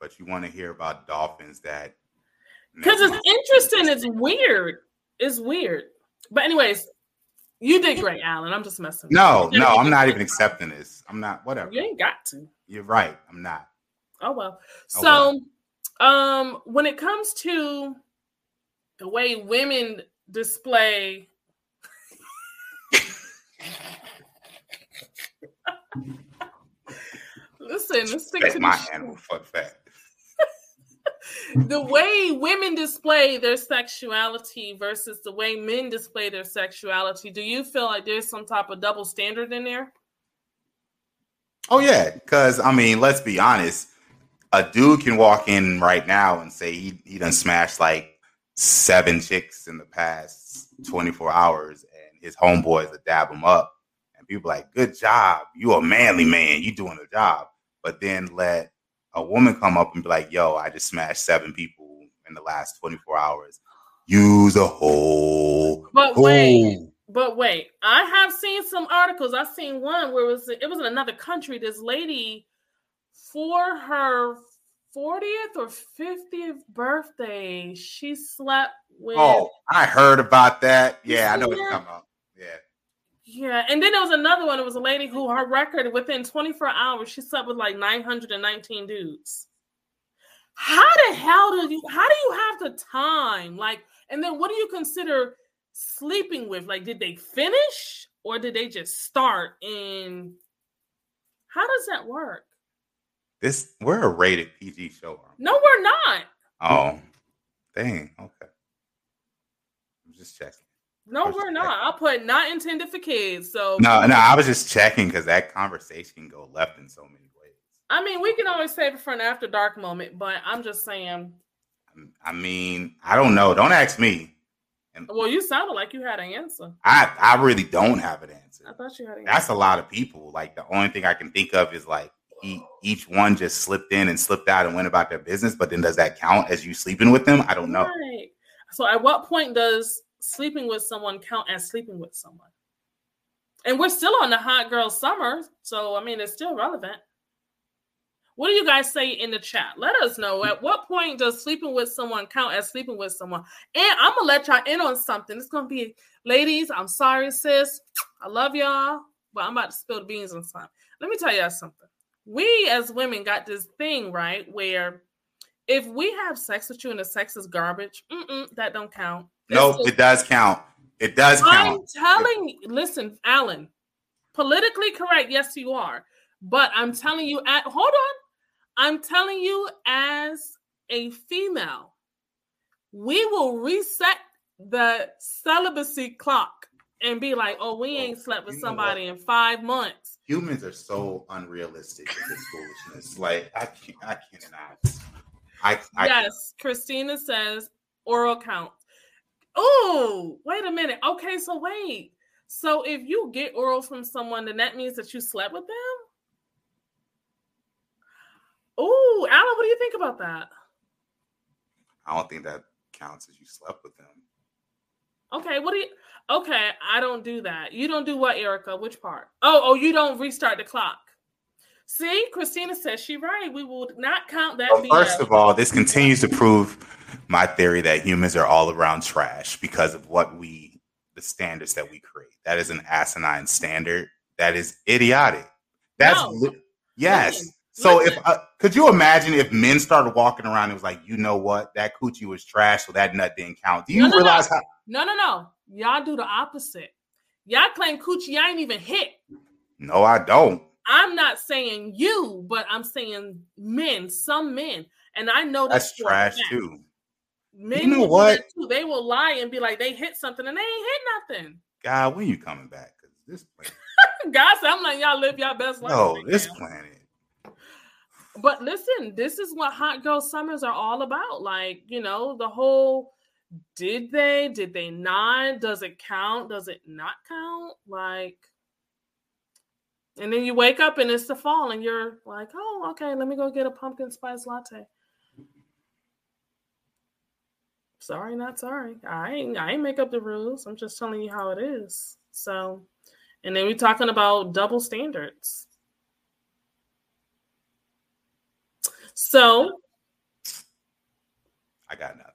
But you want to hear about dolphins that because it's interesting. It's weird. It's weird. But anyways, you did great, Alan. I'm just messing. with No, you. no, I'm not even accepting this. I'm not. Whatever. You ain't got to. You're right. I'm not. Oh well. Oh, So, um, when it comes to the way women display, listen, let's stick That's to my the, animal Fuck fact. The way women display their sexuality versus the way men display their sexuality. Do you feel like there's some type of double standard in there? Oh yeah, because I mean, let's be honest. A dude can walk in right now and say he he done smashed like seven chicks in the past 24 hours, and his homeboys will dab him up, and people like, "Good job, you a manly man, you doing a job." But then let a woman come up and be like, "Yo, I just smashed seven people in the last 24 hours." Use a whole. But wait, hole. But wait, I have seen some articles. I've seen one where it was it was in another country. This lady for her 40th or 50th birthday, she slept with Oh, I heard about that. Yeah, I know what you're talking about. Yeah. and then there was another one. It was a lady who her record within 24 hours, she slept with like 919 dudes. How the hell do you how do you have the time? Like, and then what do you consider sleeping with? Like, did they finish or did they just start? And how does that work? This we're a rated PG show. No, we're not. Oh, dang. Okay. I'm just checking. No, we're not. I put not intended for kids. So No, no, I was just checking because that conversation can go left in so many ways. I mean, we can always save it for an after dark moment, but I'm just saying. I'm- mean, I don't know. Don't ask me. Well, you sounded like you had an answer. I I really don't have an answer. I thought you had an That's a lot of people. Like the only thing I can think of is like he, each one just slipped in and slipped out and went about their business. But then does that count as you sleeping with them? I don't know. Right. So, at what point does sleeping with someone count as sleeping with someone? And we're still on the hot girl summer, so I mean, it's still relevant. What do you guys say in the chat? Let us know. At what point does sleeping with someone count as sleeping with someone? And I'm gonna let y'all in on something. It's gonna be, ladies. I'm sorry, sis. I love y'all, but I'm about to spill the beans on something. Let me tell y'all something. We as women got this thing right where if we have sex with you and the sex is garbage, that don't count. No, It's it does count. It does count. I'm telling you, listen, Alan, politically correct, yes, you are. But I'm telling you, at hold on. I'm telling you, as a female, we will reset the celibacy clock and be like, oh, we ain't oh, slept with You know somebody in five months. Humans are so unrealistic with this foolishness. Like I can't, I cannot. I, I yes, Christina says oral count. Oh, wait a minute. Okay, so wait. So if you get oral from someone, then that means that you slept with them? Oh, Alan, what do you think about that? I don't think that counts as you slept with them. Okay, what do you okay? I don't do that. You don't do what, Erica? Which part? Oh, oh, you don't restart the clock. See, Christina says she right. We will not count that. Well, first of all, this continues to prove my theory that humans are all around trash because of what we, the standards that we create. That is an asinine standard. That is idiotic. That's No. li- yes. Listen, so listen. if uh, could you imagine if men started walking around and was like, you know what, that coochie was trash, so that nut didn't count. Do you No, no, realize how? No, no, no. Y'all do the opposite. Y'all claim coochie I ain't even hit. No, I don't. I'm not saying you, but I'm saying men, some men. And I know that's trash too. Men you know what? Too. They will lie and be like they hit something and they ain't hit nothing. God, when you coming back? Because this planet. God said, I'm like, y'all live your best life. No, right this now. planet. But listen, this is what hot girl summers are all about. Like, you know, the whole did they, did they not? Does it count? Does it not count? Like, and then you wake up and it's the fall, and you're like, oh, okay, let me go get a pumpkin spice latte. Sorry, not sorry. I ain't I ain't make up the rules. I'm just telling you how it is. So, and then we're talking about double standards. So, I got nothing.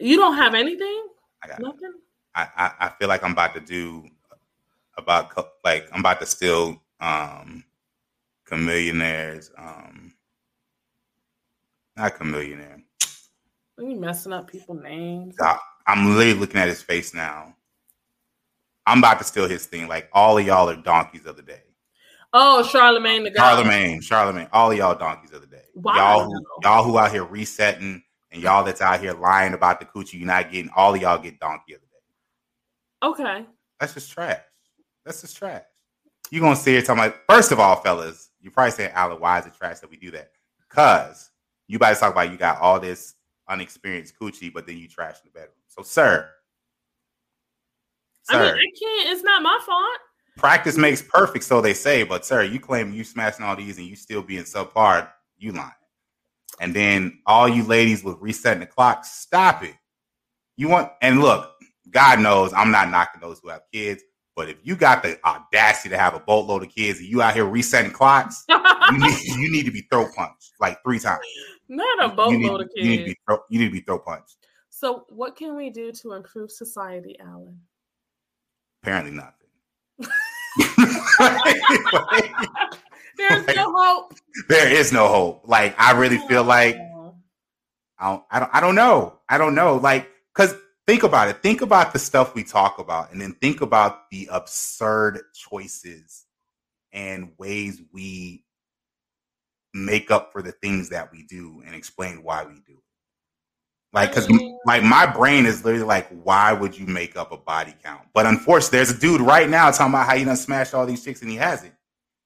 You don't have anything. I got nothing. I, I, I feel like I'm about to do about like I'm about to steal um chameleonaires um not chameleonaire are you messing up people's names? I'm literally looking at his face now. I'm about to steal his thing. Like all of y'all are donkeys of the day. Oh, Charlemagne the. Charlemagne, Charlemagne, all of y'all donkeys of the day. Wow. Y'all who y'all who out here resetting and y'all that's out here lying about the coochie you're not getting, all of y'all get donkey of the day. Okay. That's just trash. That's just trash. You're gonna sit here talking about first of all, fellas, you probably saying, Alan, why is it trash that we do that? Cause you guys talk about you got all this unexperienced coochie, but then you trash in the bedroom. So, sir, sir, I mean, I can't. It's not my fault. Practice makes perfect, so they say. But sir, you claim you smashing all these and you still being subpar. You lying. And then all you ladies with resetting the clock, stop it. You want and look, God knows I'm not knocking those who have kids. But if you got the audacity to have a boatload of kids and you out here resetting clocks, you, need, you need to be throw punched like three times. Not a boatload of kids. You need, to be throw, you need to be throw punched. So, what can we do to improve society, Alan? Apparently, nothing. There's like, no hope. There is no hope. Like, I really feel oh. like I don't, I don't, I don't know. I don't know. Like, because think about it. Think about the stuff we talk about, and then think about the absurd choices and ways we make up for the things that we do and explain why we do it. Like, because like my brain is literally like, why would you make up a body count? But unfortunately, there's a dude right now talking about how you done smashed all these chicks and he hasn't.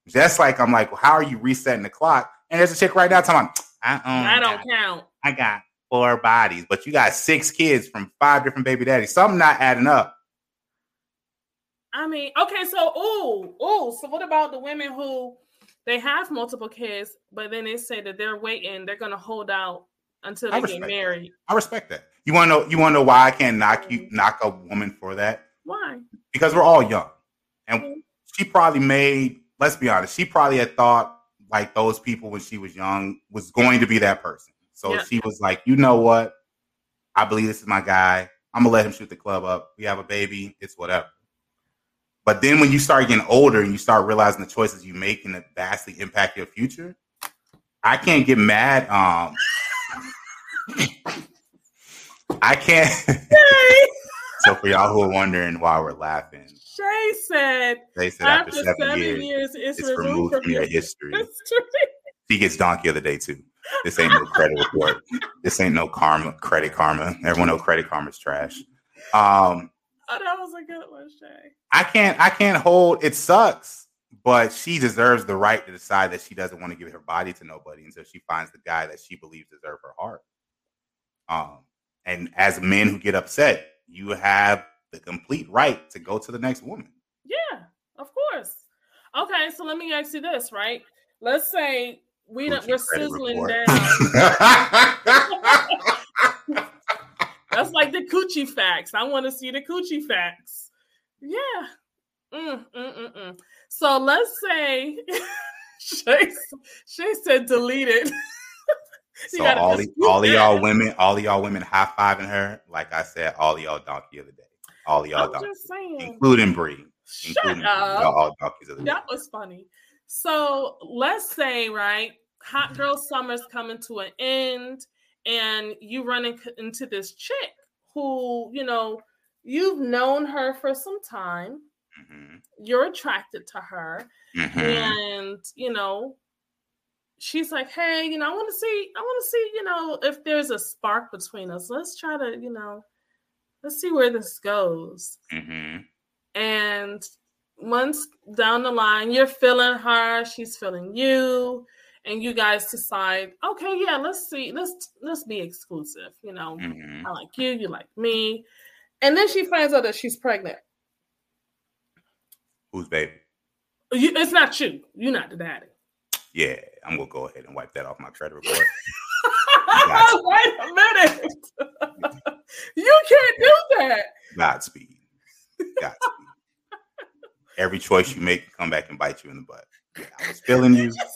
Just like I'm like, well, how are you resetting the clock? And there's a chick right now talking about, I, I don't got, count. I got four bodies, but you got six kids from five different baby daddies. Something not adding up. I mean, okay, so oh, oh, so what about the women who they have multiple kids, but then they say that they're waiting, they're gonna hold out until they get married. That. I respect that. You wanna know you wanna know why I can't knock you knock a woman for that? Why? Because we're all young. And mm-hmm. she probably made, let's be honest, she probably had thought like those people when she was young was going to be that person. So yeah. she was like, you know what? I believe this is my guy. I'm gonna let him shoot the club up. We have a baby. It's whatever. But then when you start getting older and you start realizing the choices you make and it vastly impact your future, I can't get mad. Um, I can't. so for y'all who are wondering why we're laughing, Shay said, they said after, after seven, seven, years, years it's, it's, removed, from your history. history. She gets donkey of the day too. This ain't no credit report. This ain't no karma, credit karma. Everyone know credit karma's trash. Um, Oh, that was a good one, Shay. I can't I can't hold it sucks, but she deserves the right to decide that she doesn't want to give her body to nobody until she finds the guy that she believes deserves her heart. Um, and as men who get upset, you have the complete right to go to the next woman. Yeah, of course. Okay, so let me ask you this, right? Let's say we don't, we're sizzling report. down. That's like the coochie facts. I want to see the coochie facts. Yeah. Mm, mm, mm, mm. so let's say Shay, Shay said deleted. so all, the, all of y'all women, all of y'all women high fiving her. Like I said, all of y'all donkey of the day. All of y'all donkey, including Bree. Shut including up. all donkeys of the that day. That was funny. So let's say, right, hot girl summer's coming to an end and you run into this chick who, you know, you've known her for some time. Mhm. You're attracted to her, Mhm. and you know, she's like, "Hey, you know, I want to see, I want to see, you know, if there's a spark between us. Let's try to, you know, let's see where this goes." Mhm. And months down the line, you're feeling her, she's feeling you, and you guys decide, okay, yeah, let's see, let's let's be exclusive. You know, Mhm. I like you, you like me. And then she finds out that she's pregnant. Who's baby? You, it's not you. You're not the daddy. Yeah, I'm gonna go ahead and wipe that off my credit report. Wait a minute. you can't do that. Godspeed. Godspeed. Every choice you make come back and bite you in the butt. Yeah, I was feeling you.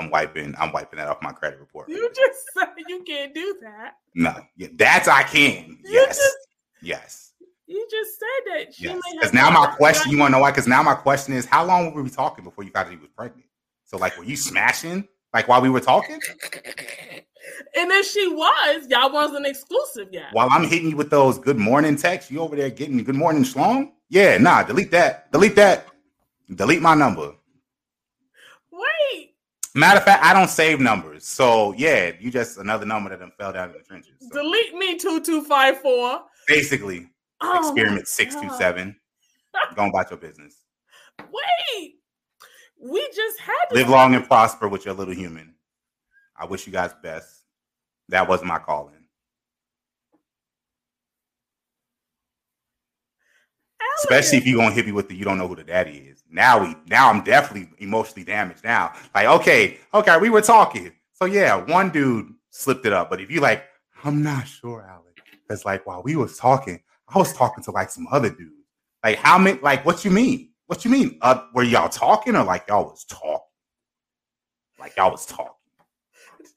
I'm wiping. I'm wiping that off my credit report. You just said you can't do that. no, yeah, that's I can. You Yes, just- yes, You just said that she yes. Because now my question, you want to know why? Because now my question is, how long were we talking before you found out he was pregnant? So like, were you smashing like while we were talking? And then she was. Y'all wasn't exclusive yet. While I'm hitting you with those good morning texts, you over there getting good morning schlong? Yeah, nah, delete that. Delete that. Delete my number. Matter of fact, I don't save numbers. So yeah, you just another number that fell down in the trenches. So Delete me two two five four. basically, Oh, experiment six two seven. six two God. Go about your business. Wait. We just had to Live long and prosper with your little human. I wish you guys best. That was my calling. Especially if you're gonna hit me with the you don't know who the daddy is. Now we now I'm definitely emotionally damaged now. Like, okay, okay, we were talking. So yeah, one dude slipped it up. But if you like, I'm not sure, Alex. Because like while we was talking, I was talking to like some other dude. Like how many like what you mean? What you mean? Uh were y'all talking or like y'all was talking? Like y'all was talking.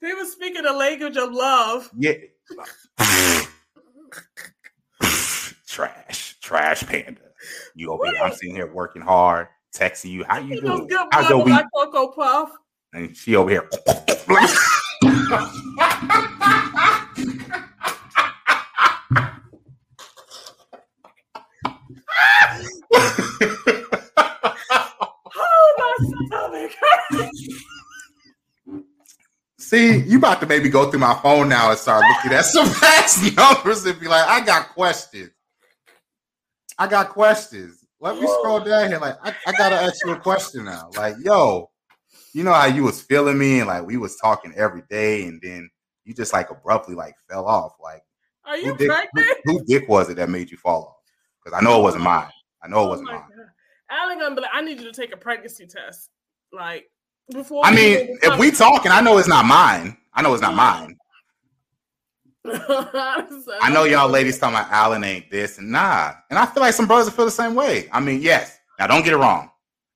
They were speaking the language of love. Yeah. trash. Trash panda. You over here. I'm sitting here working hard, texting you. How you Those doing? good How's your morning, week? like Cocoa Puff. And she over here. Oh my stomach. See, you about to maybe go through my phone now and start looking at some past numbers and be like, I got questions. I got questions. Let me scroll down here. Like, I, I gotta ask you a question now. Like, yo, you know how you was feeling me and like we was talking every day, and then you just like abruptly like fell off. Like, Are you who dick, pregnant? who dick was it that made you fall off? Because I know it wasn't mine. I know it Oh wasn't my mine. God. Alan gonna be like, I need you to take a pregnancy test. Like before I mean, if we talking, I know it's not mine. I know it's not mine. I know y'all ladies talking about Alan ain't this and nah. And I feel like some brothers feel the same way. I mean, yes. Now don't get it wrong.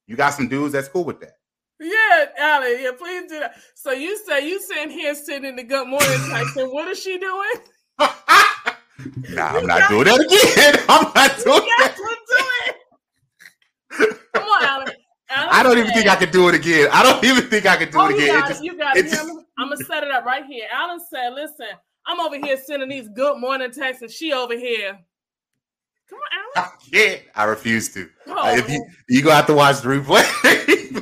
You got some dudes that's cool with that. Yeah, Alan, yeah, please do that. So you say you sitting here sitting in the good morning text, and what is she doing? nah, I'm not doing that again. I'm not doing that. do it. Come on, Alan. Alan I don't even think I could do it again. I don't even think I could do Oh, it again. It got just- it. You got it it. just- I'm gonna set it up right here. Alan said, "Listen, I'm over here sending these good morning texts, and she over here." Come on, Alan. yeah, I refuse to. Oh, if you you gonna have to watch the replay.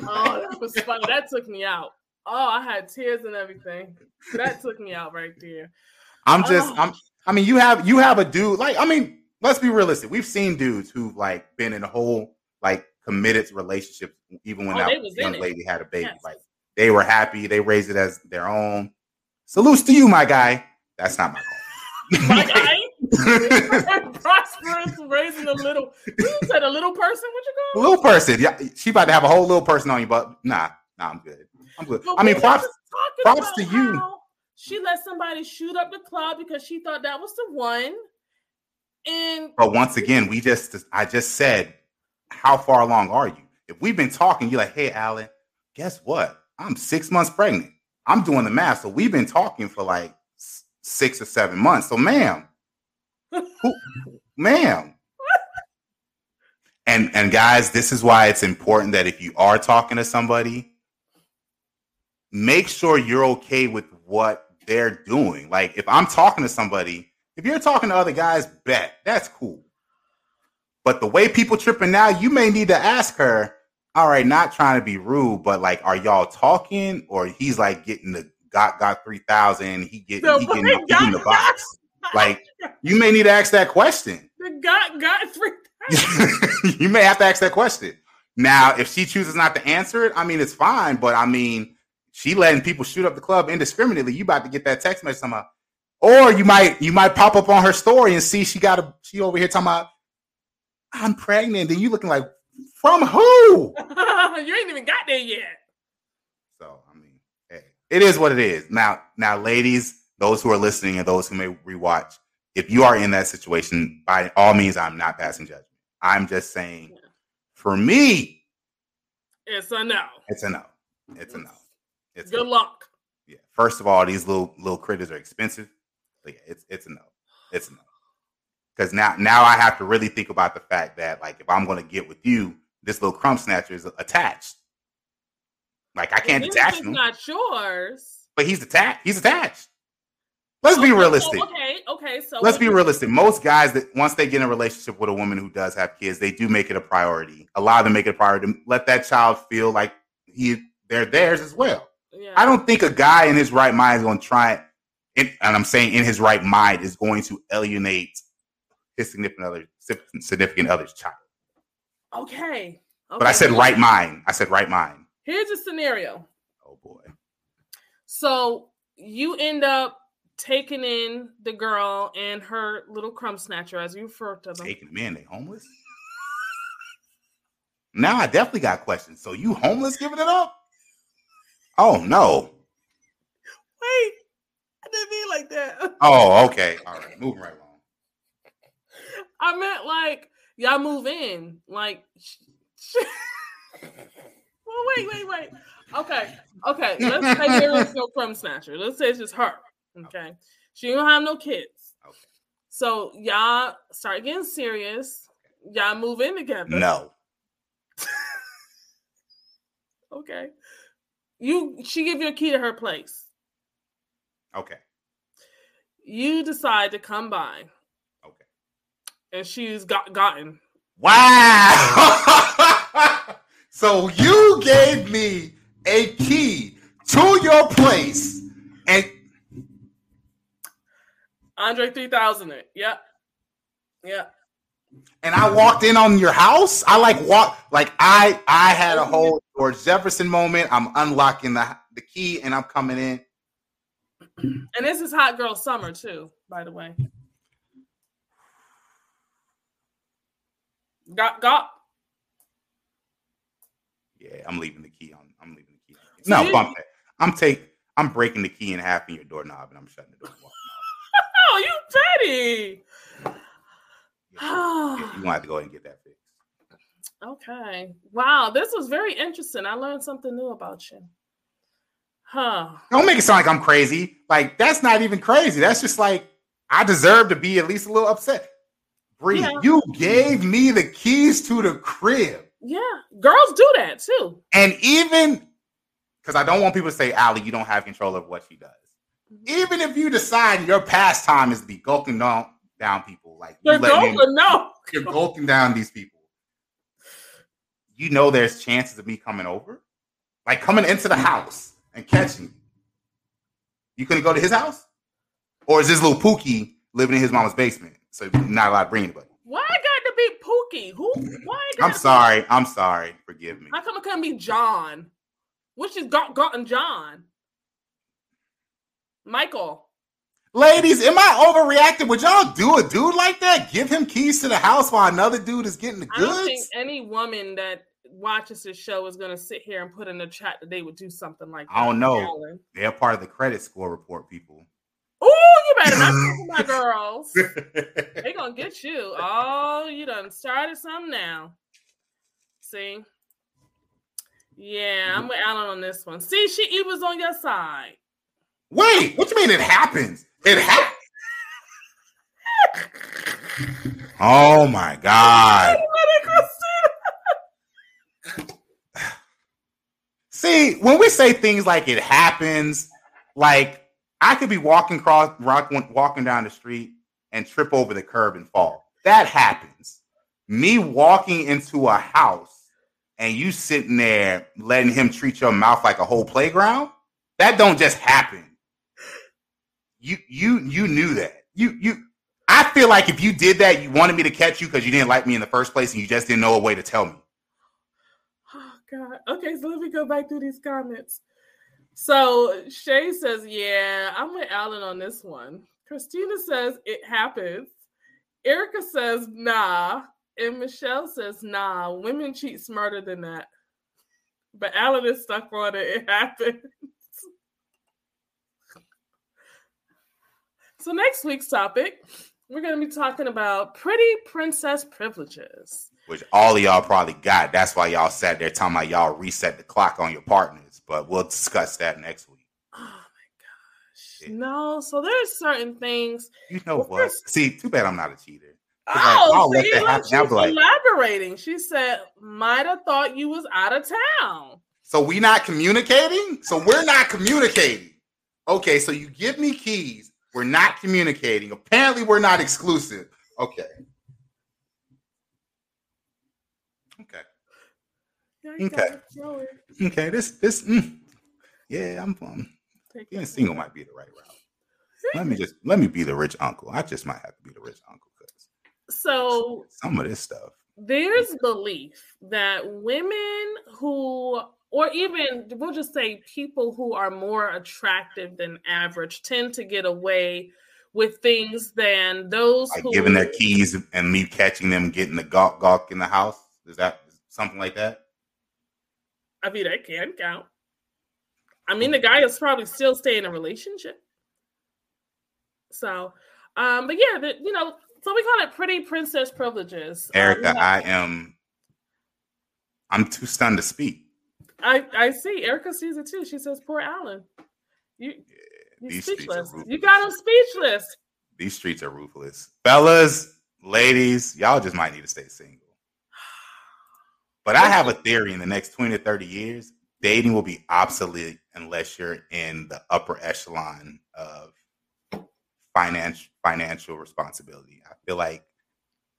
oh, that was funny. That took me out. Oh, I had tears and everything. That took me out right there. I'm just Oh. I'm I mean you have you have a dude like I mean let's be realistic. We've seen dudes who've like been in a whole like committed relationship even when Oh, that young lady had a baby. Yes. Like they were happy, they raised it as their own. Salutes to you, my guy. That's not my goal. My guy, prosperous, raising a little. You said a little person. What you call? little person. Yeah, she about to have a whole little person on you, but nah, nah, I'm good. I'm good. But I mean, props. props to you. She let somebody shoot up the club because she thought that was the one. And But once again, we just I just said, how far along are you? If we've been talking, you're like, hey, Alan, guess what? I'm six months pregnant. I'm doing the math. So we've been talking for like six or seven months. So, ma'am, who, ma'am. And and guys, this is why it's important that if you are talking to somebody, make sure you're okay with what they're doing. Like if I'm talking to somebody If you're talking to other guys, bet that's cool. But the way people tripping now, you may need to ask her. All right, not trying to be rude, but like, are y'all talking, or he's like getting the got got three thousand, he get he he getting the got- box. Like, you may need to ask that question. The got got three. you may have to ask that question. Now, if she chooses not to answer it, I mean, it's fine. But I mean, she letting people shoot up the club indiscriminately. You about to get that text message somehow, or you might you might pop up on her story and see she got a she over here talking about I'm pregnant, and you looking like from who? you ain't even got there yet. So I mean, hey, it is what it is. Now, now, ladies, those who are listening and those who may rewatch, if you are in that situation, by all means, I'm not passing judgment. I'm just saying, Yeah. for me, It's a no. it's a no. It's a no. It's Good luck. Yeah. First of all, these little little critters are expensive. But yeah, it's it's a no. It's a no. Because now now I have to really think about the fact that like if I'm gonna get with you, this little crumb snatcher is attached. Like I can't detach him, not yours. but he's attached. He's attached. Let's be Okay, so- realistic. Okay, okay. So Let's be realistic. Most guys that once they get in a relationship with a woman who does have kids, they do make it a priority. A lot of them make it a priority. to Let that child feel like he they're theirs as well. Yeah. I don't think a guy in his right mind is going to try it, and I'm saying in his right mind is going to alienate his significant other significant other's child. Okay. But I said right mind. I said right mind. Here's a scenario. Oh boy. So you end up taking in the girl and her little crumb snatcher, as you refer to them. Taking them in, they homeless. Now I definitely got questions. So you homeless giving it up? Oh no. Wait, I didn't mean like that. Oh, okay. All right. Moving right along. I meant like y'all move in. Like, sh- sh- well, wait, wait, wait. Okay, okay. Let's say there is no crumb snatcher. Let's say it's just her. Okay, she don't have no kids. Okay. So y'all start getting serious. Y'all move in together. No. Okay. You she give you a key to her place. Okay. You decide to come by, Okay. and she's got gotten. Wow. so you gave me a key to your place and Andre three thousand. It. Yeah. Yep. and I walked in on your house. I like walk like I I had a whole George Jefferson moment. I'm unlocking the the key and I'm coming in. And this is hot girl summer too, by the way. Got got. Yeah, I'm leaving the key on. I'm leaving the key. On. No, bump that. I'm take. I'm breaking the key in half in your doorknob and I'm shutting the door. Oh, you petty. Yeah, you want to to go ahead and get that fixed. okay. Wow, this was very interesting. I learned something new about you. Huh. Don't make it sound like I'm crazy. Like that's not even crazy. That's just like I deserve to be at least a little upset. Bree, Yeah. you gave me the keys to the crib, Yeah, girls do that too. and even because I don't want people to say, "Allie, you don't have control of what she does." Mm-hmm. Even if you decide your pastime is to be gulping down down people, like you They're let going me- to know. you're gulping down these people. You know there's chances of me coming over, like coming into the house and catching you. You couldn't go to his house, or is this little Pookie living in his mama's basement? So you're not allowed to bring anybody. Why be Pookie? Who? Why? I'm gotta be- sorry. I'm sorry. Forgive me. How come it couldn't be John? Which is got gotten John? Michael. Ladies, am I overreacting? Would y'all do a dude like that? Give him keys to the house while another dude is getting the I don't think any woman that watches this show is gonna sit here and put in the chat that they would do something like that. I don't know. Alan. They're part of the credit score report, people. Oh, you better not talk to my girls. Gonna get you. Oh, you done started something now. See? Yeah, I'm with Alan on this one. See, she he was on your side. Wait, what you mean it happens? It happens. Oh my god. See, when we say things like it happens, like I could be walking across rock, walking down the street and trip over the curb and fall. That happens. Me walking into a house and you sitting there letting him treat your mouth like a whole playground, that don't just happen. You you you knew that. You you I feel like if you did that, you wanted me to catch you because you didn't like me in the first place and you just didn't know a way to tell me. Oh God. Okay, so let me go back through these comments. So Shay says, Yeah, I'm with Alan on this one. Christina says it happens. Erica says, nah. And Michelle says, nah, women cheat smarter than that. But Alan is stuck on it. It happens. so next week's topic, we're going to be talking about pretty princess privileges. Which all of y'all probably got. That's why y'all sat there talking about y'all reset the clock on your partners. But we'll discuss that next week. No, so there's certain things. You know well, what? First... See, too bad I'm not a cheater. Oh, like, see, look, she's like, elaborating. She said, "Might have thought you was out of town." So we not communicating. So we're not communicating. Okay, so you give me keys. We're not communicating. Apparently, we're not exclusive. Okay. Okay. Yeah, okay. Okay. This this. Mm, yeah, I'm. Um, being single might be the right route. let me just let me be the rich uncle. I just might have to be the rich uncle because so some of this stuff. There's belief that women who or even we'll just say people who are more attractive than average tend to get away with things than those like who giving their keys and me catching them getting the gawk gawk in the house. Is that something like that? I mean, that can count. I mean, the guy is probably still staying in a relationship. So, um, but yeah, the, you know, so we call it pretty princess privileges. Um, Erica, um, I am. I'm too stunned to speak. I I see. Erica sees it too. She says, "Poor Alan, you yeah, he's speechless. You got him speechless." These streets are ruthless, fellas, ladies. Y'all just might need to stay single. But I have a theory: in the next twenty to thirty years, dating will be obsolete unless you're in the upper echelon of financial financial responsibility. I feel like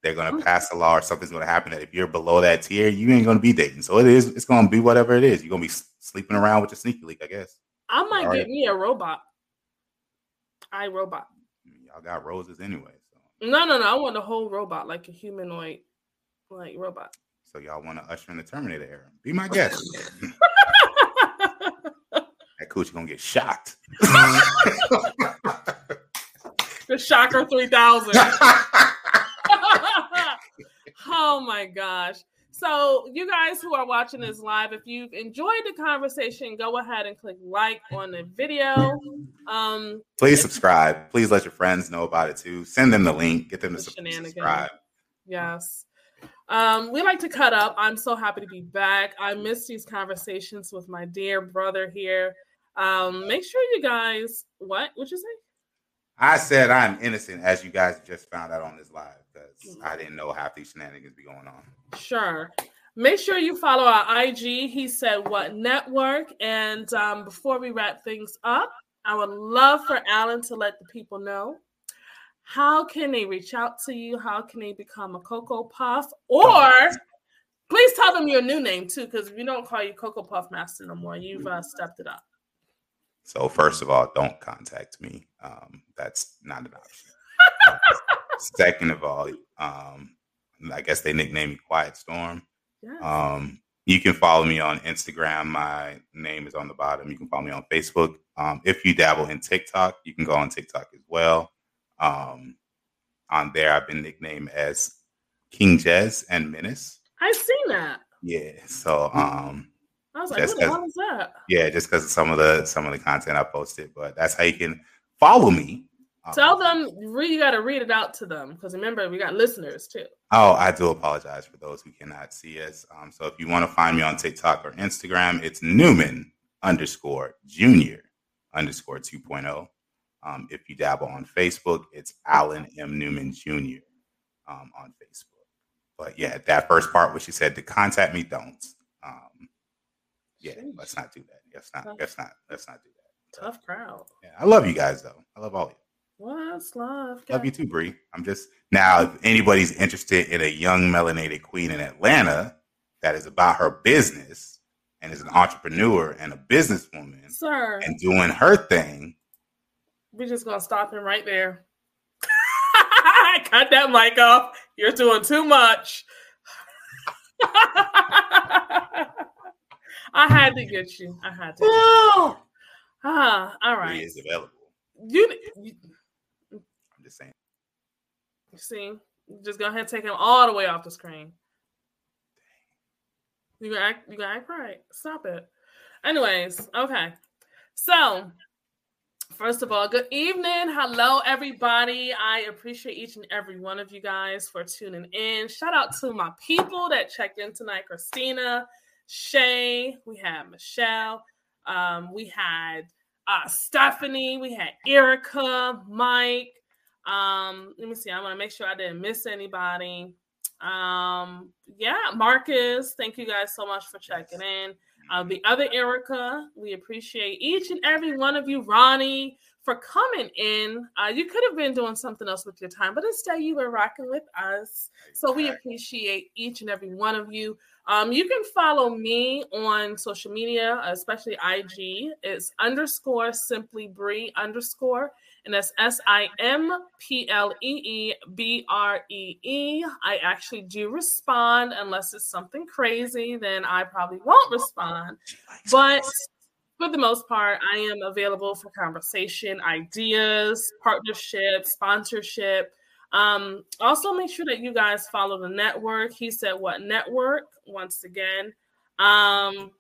they're going to mm. pass a law or something's going to happen that if you're below that tier, you ain't going to be dating. So it is. It's going to be whatever it is. You're going to be sleeping around with your sneaky leak, I guess. I might All get right. me a robot. I robot. Y'all got roses anyway. So. No, no, no. I want a whole robot, like a humanoid, like robot. So y'all want to usher in the Terminator era? Be my guest. that coochie gonna get shocked. the Shocker 3000. oh my gosh. So, you guys who are watching this live, if you've enjoyed the conversation, go ahead and click like on the video. Um, Please subscribe. Please let your friends know about it too. Send them the link. Get them to subscribe. Yes. Um, we like to cut up. I'm so happy to be back. I miss these conversations with my dear brother here. Um, make sure you guys, what would you say? I said I'm innocent, as you guys just found out on this live, because I didn't know half these shenanigans be going on. Sure. Make sure you follow our IG. He said what network. And um, before we wrap things up, I would love for Alan to let the people know how can they reach out to you? How can they become a Cocoa Puff? Or please tell them your new name too, because we don't call you Cocoa Puff Master no more. You've uh, stepped it up. So first of all, don't contact me. Um, that's not an option. Second of all, um, I guess they nickname me Quiet Storm. Yes. Um, you can follow me on Instagram. My name is on the bottom. You can follow me on Facebook. Um, if you dabble in TikTok, you can go on TikTok as well. Um, on there, I've been nicknamed as King Jez and Menace. I've seen that. Yeah. So um, I was like, just what the hell is that? Yeah, just because of some of the some of the content I posted, but that's how you can follow me. Um, Tell them you got to read it out to them because remember we got listeners too. Oh, I do apologize for those who cannot see us. Um, so if you want to find me on TikTok or Instagram, it's Newman underscore Junior underscore 2.0. Um, if you dabble on Facebook, it's Alan M. Newman Jr. Um, on Facebook. But yeah, that first part where she said to contact me, don't. Yeah, let's not do that. Let's not. Let's not. Let's not do that. Tough crowd. Yeah, I love you guys though. I love all of you. What's love? Love you too, Bree. I'm just now. If anybody's interested in a young melanated queen in Atlanta that is about her business and is an entrepreneur and a businesswoman, sir, and doing her thing, we're just gonna stop him right there. Cut that mic off. You're doing too much. I had to get you. I had to. ah, all right. Bree is available. You, you, I'm just saying. you see, just go ahead and take him all the way off the screen. You gonna act, you gonna act right. Stop it. Anyways, okay. So, first of all, good evening. Hello, everybody. I appreciate each and every one of you guys for tuning in. Shout out to my people that checked in tonight Christina, Shay, we had Michelle, um, we had uh, Stephanie, we had Erica, Mike. Um, let me see. I want to make sure I didn't miss anybody. Um, yeah, Marcus, thank you guys so much for checking in. Uh, the other Erica, we appreciate each and every one of you. Ronnie, for coming in. Uh, you could have been doing something else with your time, but instead you were rocking with us. So we appreciate each and every one of you. Um, you can follow me on social media, especially IG. It's underscore simply Bree underscore, and that's S I M P L E E B R E E. I actually do respond unless it's something crazy, then I probably won't respond. But for the most part, I am available for conversation, ideas, partnership, sponsorship. Um, also, make sure that you guys follow the network. He said, "What network?" Once again, um,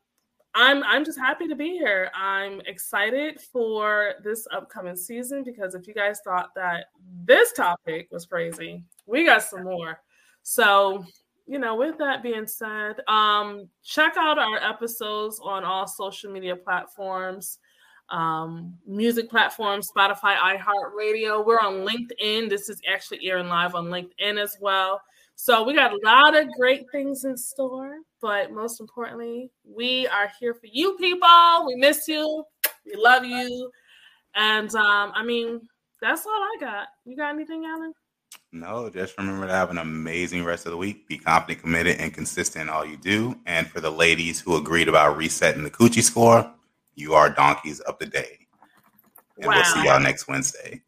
I'm I'm just happy to be here. I'm excited for this upcoming season because if you guys thought that this topic was crazy, we got some more. So, you know, with that being said, um, check out our episodes on all social media platforms um, music platforms, Spotify, iHeartRadio. We're on LinkedIn. This is actually airing live on LinkedIn as well. So we got a lot of great things in store, but most importantly, we are here for you people. We miss you. We love you. And um, I mean, that's all I got. You got anything, Alan? No, just remember to have an amazing rest of the week. Be confident, committed, and consistent in all you do. And for the ladies who agreed about resetting the coochie score, you are donkeys of the day. And we'll see y'all next Wednesday.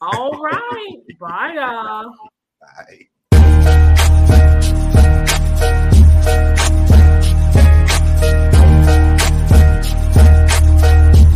All right. Bye, y'all. Bye.